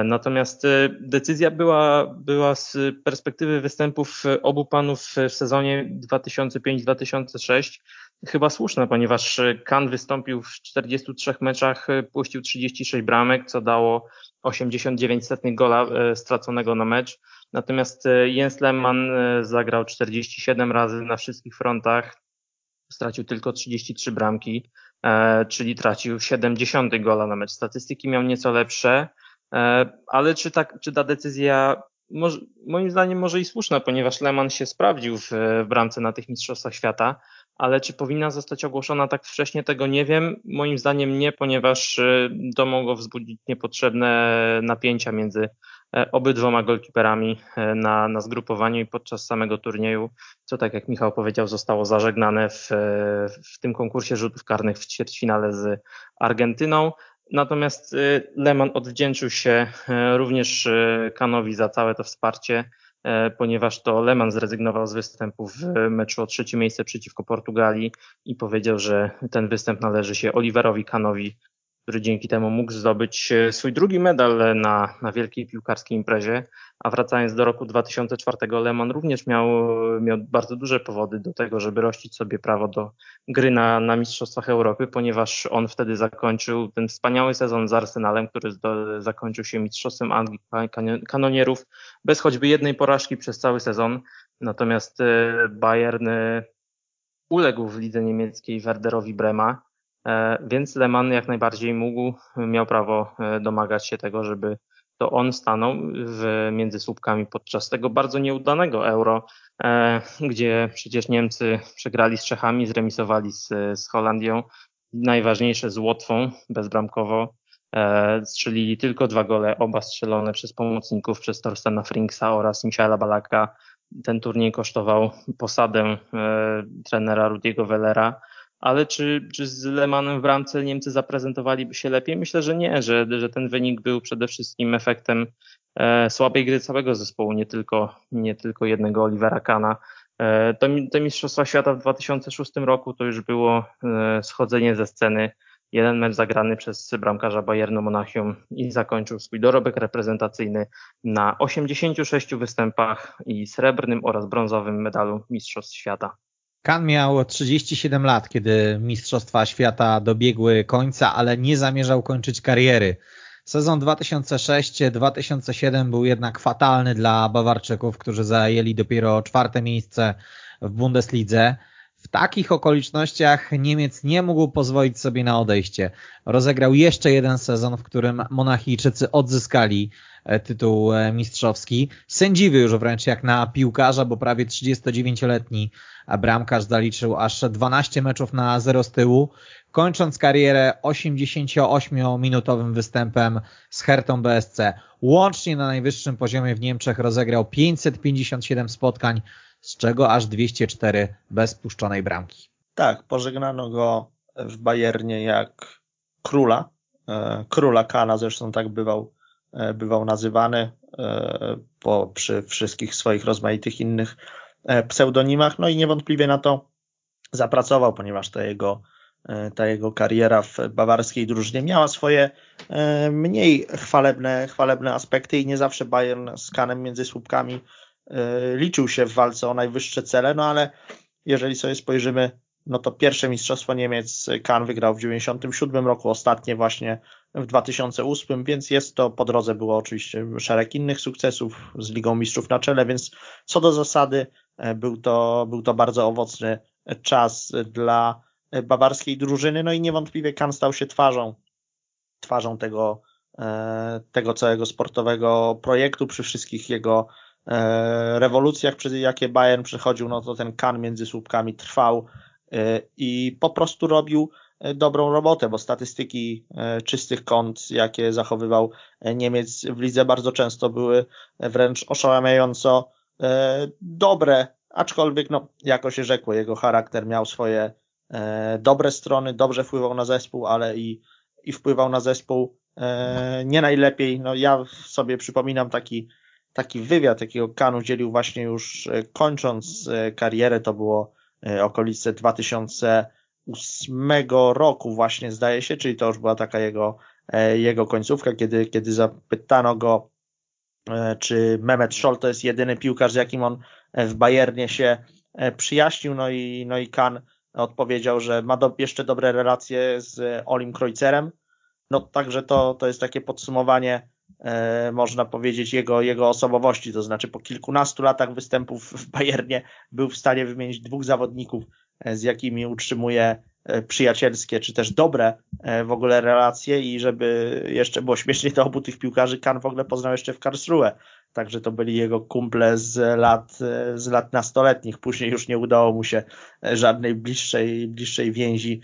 C: Natomiast decyzja była, była z perspektywy występów obu panów w sezonie 2005-2006 chyba słuszna, ponieważ Kan wystąpił w 43 meczach, puścił 36 bramek, co dało 89 setnych gola straconego na mecz. Natomiast Jens Lehmann zagrał 47 razy na wszystkich frontach, stracił tylko 33 bramki, e, czyli tracił 70 gola na mecz. Statystyki miał nieco lepsze, e, ale czy, tak, czy ta decyzja może, moim zdaniem może i słuszna, ponieważ Lehmann się sprawdził w, w bramce na tych Mistrzostwach Świata, ale czy powinna zostać ogłoszona tak wcześnie, tego nie wiem. Moim zdaniem nie, ponieważ y, to mogło wzbudzić niepotrzebne napięcia między e, obydwoma golkiperami e, na, na zgrupowaniu i podczas samego turnieju, co tak jak Michał powiedział, zostało zażegnane w, w tym konkursie rzutów karnych w ćwierćfinale z Argentyną. Natomiast y, Lehmann odwdzięczył się e, również Kanowi za całe to wsparcie ponieważ to Lehmann zrezygnował z występu w meczu o trzecie miejsce przeciwko Portugalii i powiedział, że ten występ należy się Oliverowi Kanowi, który dzięki temu mógł zdobyć e, swój drugi medal na, na wielkiej piłkarskiej imprezie. A wracając do roku 2004, Lehmann również miał, miał bardzo duże powody do tego, żeby rościć sobie prawo do gry na, na Mistrzostwach Europy, ponieważ on wtedy zakończył ten wspaniały sezon z Arsenalem, który zakończył się Mistrzostwem Anglii Kanonierów bez choćby jednej porażki przez cały sezon. Natomiast e, Bayern e, uległ w lidze niemieckiej Werderowi Brema więc Lehmann jak najbardziej mógł, miał prawo e, domagać się tego, żeby to on stanął w, między słupkami podczas tego bardzo nieudanego euro, e, gdzie przecież Niemcy przegrali z Czechami, zremisowali z, z Holandią, najważniejsze z Łotwą bezbramkowo. Strzelili tylko dwa gole, oba strzelone przez pomocników, przez Torstena Frinksa oraz Michaela Balaka. Ten turniej kosztował posadę trenera Rudiego Wellera ale czy, czy z Lemanem w bramce Niemcy zaprezentowaliby się lepiej? Myślę, że nie, że, że ten wynik był przede wszystkim efektem e, słabej gry całego zespołu, nie tylko, nie tylko jednego Olivera Kana. E, to, te Mistrzostwa Świata w 2006 roku to już było e, schodzenie ze sceny. Jeden mecz zagrany przez bramkarza Bayernu Monachium i zakończył swój dorobek reprezentacyjny na 86 występach i srebrnym oraz brązowym medalu Mistrzostw Świata.
A: Kan miał 37 lat, kiedy Mistrzostwa Świata dobiegły końca, ale nie zamierzał kończyć kariery. Sezon 2006-2007 był jednak fatalny dla Bawarczyków, którzy zajęli dopiero czwarte miejsce w Bundeslidze. W takich okolicznościach Niemiec nie mógł pozwolić sobie na odejście. Rozegrał jeszcze jeden sezon, w którym Monachijczycy odzyskali e, tytuł e, mistrzowski. Sędziwy już wręcz jak na piłkarza, bo prawie 39-letni bramkarz zaliczył aż 12 meczów na zero z tyłu, kończąc karierę 88-minutowym występem z Hertą BSC. Łącznie na najwyższym poziomie w Niemczech rozegrał 557 spotkań, z czego aż 204 bez puszczonej bramki.
B: Tak, pożegnano go w Bayernie jak króla, e, króla Kana, zresztą tak bywał, e, bywał nazywany e, po, przy wszystkich swoich rozmaitych innych pseudonimach, no i niewątpliwie na to zapracował, ponieważ ta jego, ta jego kariera w bawarskiej drużynie miała swoje mniej chwalebne, chwalebne aspekty i nie zawsze Bayern z Kanem między słupkami liczył się w walce o najwyższe cele, no ale jeżeli sobie spojrzymy, no to pierwsze Mistrzostwo Niemiec Kan wygrał w 97 roku, ostatnie właśnie w 2008, więc jest to, po drodze było oczywiście szereg innych sukcesów z Ligą Mistrzów na czele, więc co do zasady e, był to, był to bardzo owocny czas dla bawarskiej drużyny, no i niewątpliwie Kan stał się twarzą, twarzą tego, e, tego całego sportowego projektu przy wszystkich jego E, rewolucjach, przez jakie Bayern przechodził, no to ten kan między słupkami trwał e, i po prostu robił e, dobrą robotę, bo statystyki czystych kąt, jakie zachowywał Niemiec w lidze bardzo często były wręcz oszałamiająco dobre, aczkolwiek no, jako się rzekło, jego charakter miał swoje dobre strony, dobrze wpływał na zespół, ale i, i wpływał na zespół nie najlepiej. No ja sobie przypominam taki taki wywiad, jakiego Kanu dzielił właśnie już e, kończąc e, karierę, to było e, okolice 2008 roku właśnie zdaje się, czyli to już była taka jego jego końcówka, kiedy, kiedy zapytano go, czy Mehmet Scholl to jest jedyny piłkarz, z jakim on w Bayernie się przyjaźnił, no i, no i Kan odpowiedział, że ma do, jeszcze dobre relacje z Olim Kreuzerem, no także to, to jest takie podsumowanie można powiedzieć, jego, jego osobowości. To znaczy, po kilkunastu latach występów w Bayernie był w stanie wymienić dwóch zawodników, e, z jakimi utrzymuje e, przyjacielskie, czy też dobre e, w ogóle relacje i żeby jeszcze było śmiesznie, to obu tych piłkarzy Kan w ogóle poznał jeszcze w Karlsruhe. Także to byli jego kumple z lat, z lat nastoletnich. Później już nie udało mu się żadnej bliższej, bliższej więzi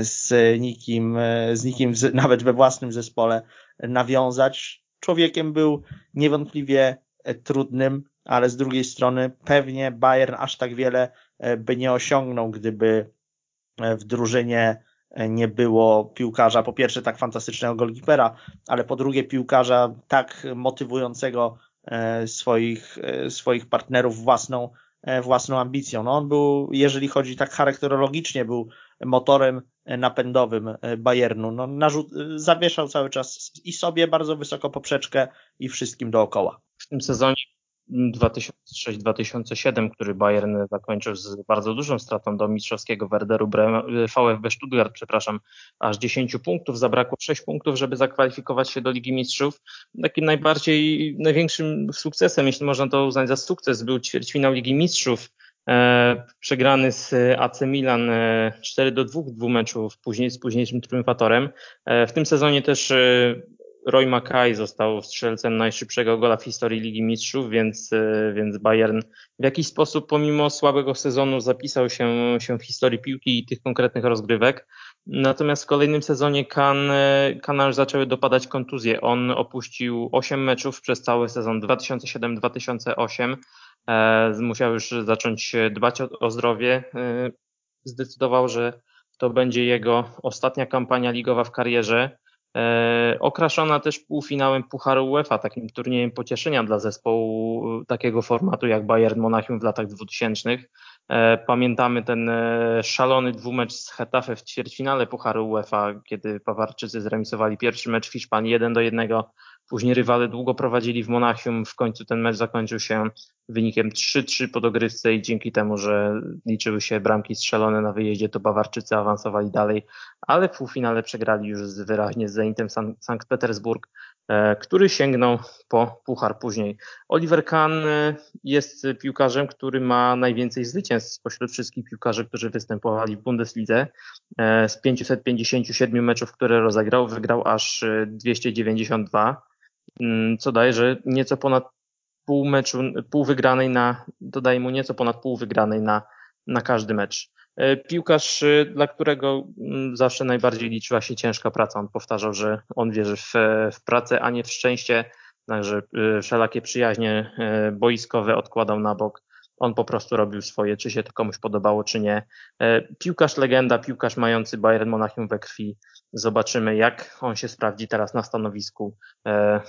B: z nikim, z nikim nawet we własnym zespole nawiązać. Człowiekiem był niewątpliwie trudnym, ale z drugiej strony pewnie Bayern aż tak wiele by nie osiągnął, gdyby w drużynie nie było piłkarza, po pierwsze tak fantastycznego golkipera, ale po drugie piłkarza tak motywującego E, swoich, e, swoich partnerów własną, e, własną ambicją. No on był, jeżeli chodzi tak charakterologicznie, był motorem napędowym Bayernu. No, narzut, zawieszał cały czas i sobie bardzo wysoko poprzeczkę i wszystkim dookoła.
C: W tym sezonie 2006-2007, który Bayern zakończył z bardzo dużą stratą do mistrzowskiego Werderu Bremen, VfB Stuttgart, przepraszam, aż 10 punktów, zabrakło 6 punktów, żeby zakwalifikować się do Ligi Mistrzów. Takim najbardziej, największym sukcesem, jeśli można to uznać za sukces, był ćwierćfinał Ligi Mistrzów, e, przegrany z AC Milan e, 4 do 2 dwóch meczów później z późniejszym triumfatorem. E, w tym sezonie też e, Roy Mackay został strzelcem najszybszego gola w historii Ligi Mistrzów, więc, e, więc Bayern w jakiś sposób pomimo słabego sezonu zapisał się, się w historii piłki i tych konkretnych rozgrywek. Natomiast w kolejnym sezonie kan, e, Kana już zaczęły dopadać kontuzje. On opuścił 8 meczów przez cały sezon 2007-2008. E, musiał już zacząć dbać o, o zdrowie. E, zdecydował, że to będzie jego ostatnia kampania ligowa w karierze. E, okraszona też półfinałem Pucharu UEFA, takim turniejem pocieszenia dla zespołu takiego formatu jak Bayern Monachium w latach 2000. E, pamiętamy ten e, szalony dwumecz z Hetafe w ćwierćfinale Pucharu UEFA, kiedy Pawarczycy zremisowali pierwszy mecz w Hiszpanii 1 do 1 Później rywale długo prowadzili w Monachium. W końcu ten mecz zakończył się wynikiem 3-3 po dogrywce i dzięki temu, że liczyły się bramki strzelone na wyjeździe, to Bawarczycy awansowali dalej, ale w półfinale przegrali już wyraźnie z Zenitem San Sankt Petersburg, e, który sięgnął po puchar później. Oliver Kahn e, jest piłkarzem, który ma najwięcej zwycięstw spośród wszystkich piłkarzy, którzy występowali w Bundeslidze. E, z 557 meczów, które rozegrał, wygrał aż 292 Mm, co daje, że nieco ponad pół meczu, pół wygranej na, dodaje mu nieco ponad pół wygranej na, na każdy mecz. E, piłkarz, e, dla którego mm, zawsze najbardziej liczyła się ciężka praca. On powtarzał, że on wierzy w, w pracę, a nie w szczęście, także e, wszelakie przyjaźnie boiskowe odkładał na bok. On po prostu robił swoje, czy się to komuś podobało, czy nie. Piłkarz legenda, piłkarz mający Bayern Monachium we krwi. Zobaczymy, jak on się sprawdzi teraz na stanowisku e,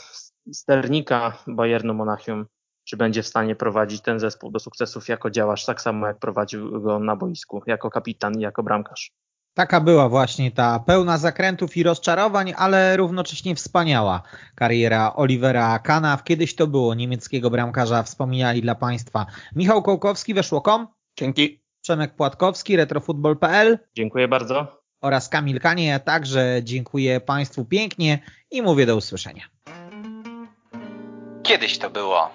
C: sternika Bayernu Monachium, czy będzie w stanie prowadzić ten zespół do sukcesów jako działacz, tak samo jak prowadził go na boisku, jako kapitan i jako bramkarz.
A: Taka była właśnie ta pełna zakrętów i rozczarowań, ale równocześnie wspaniała kariera Olivera Kana. Kiedyś to było niemieckiego bramkarza, wspominali dla Państwa Michał Kołkowski, weszło.com.
B: Dzięki.
A: Przemek Płatkowski, retrofutbol.pl.
C: Dziękuję bardzo
A: oraz Kamil Kanie. Także dziękuję Państwu pięknie i mówię do usłyszenia.
D: Kiedyś to było.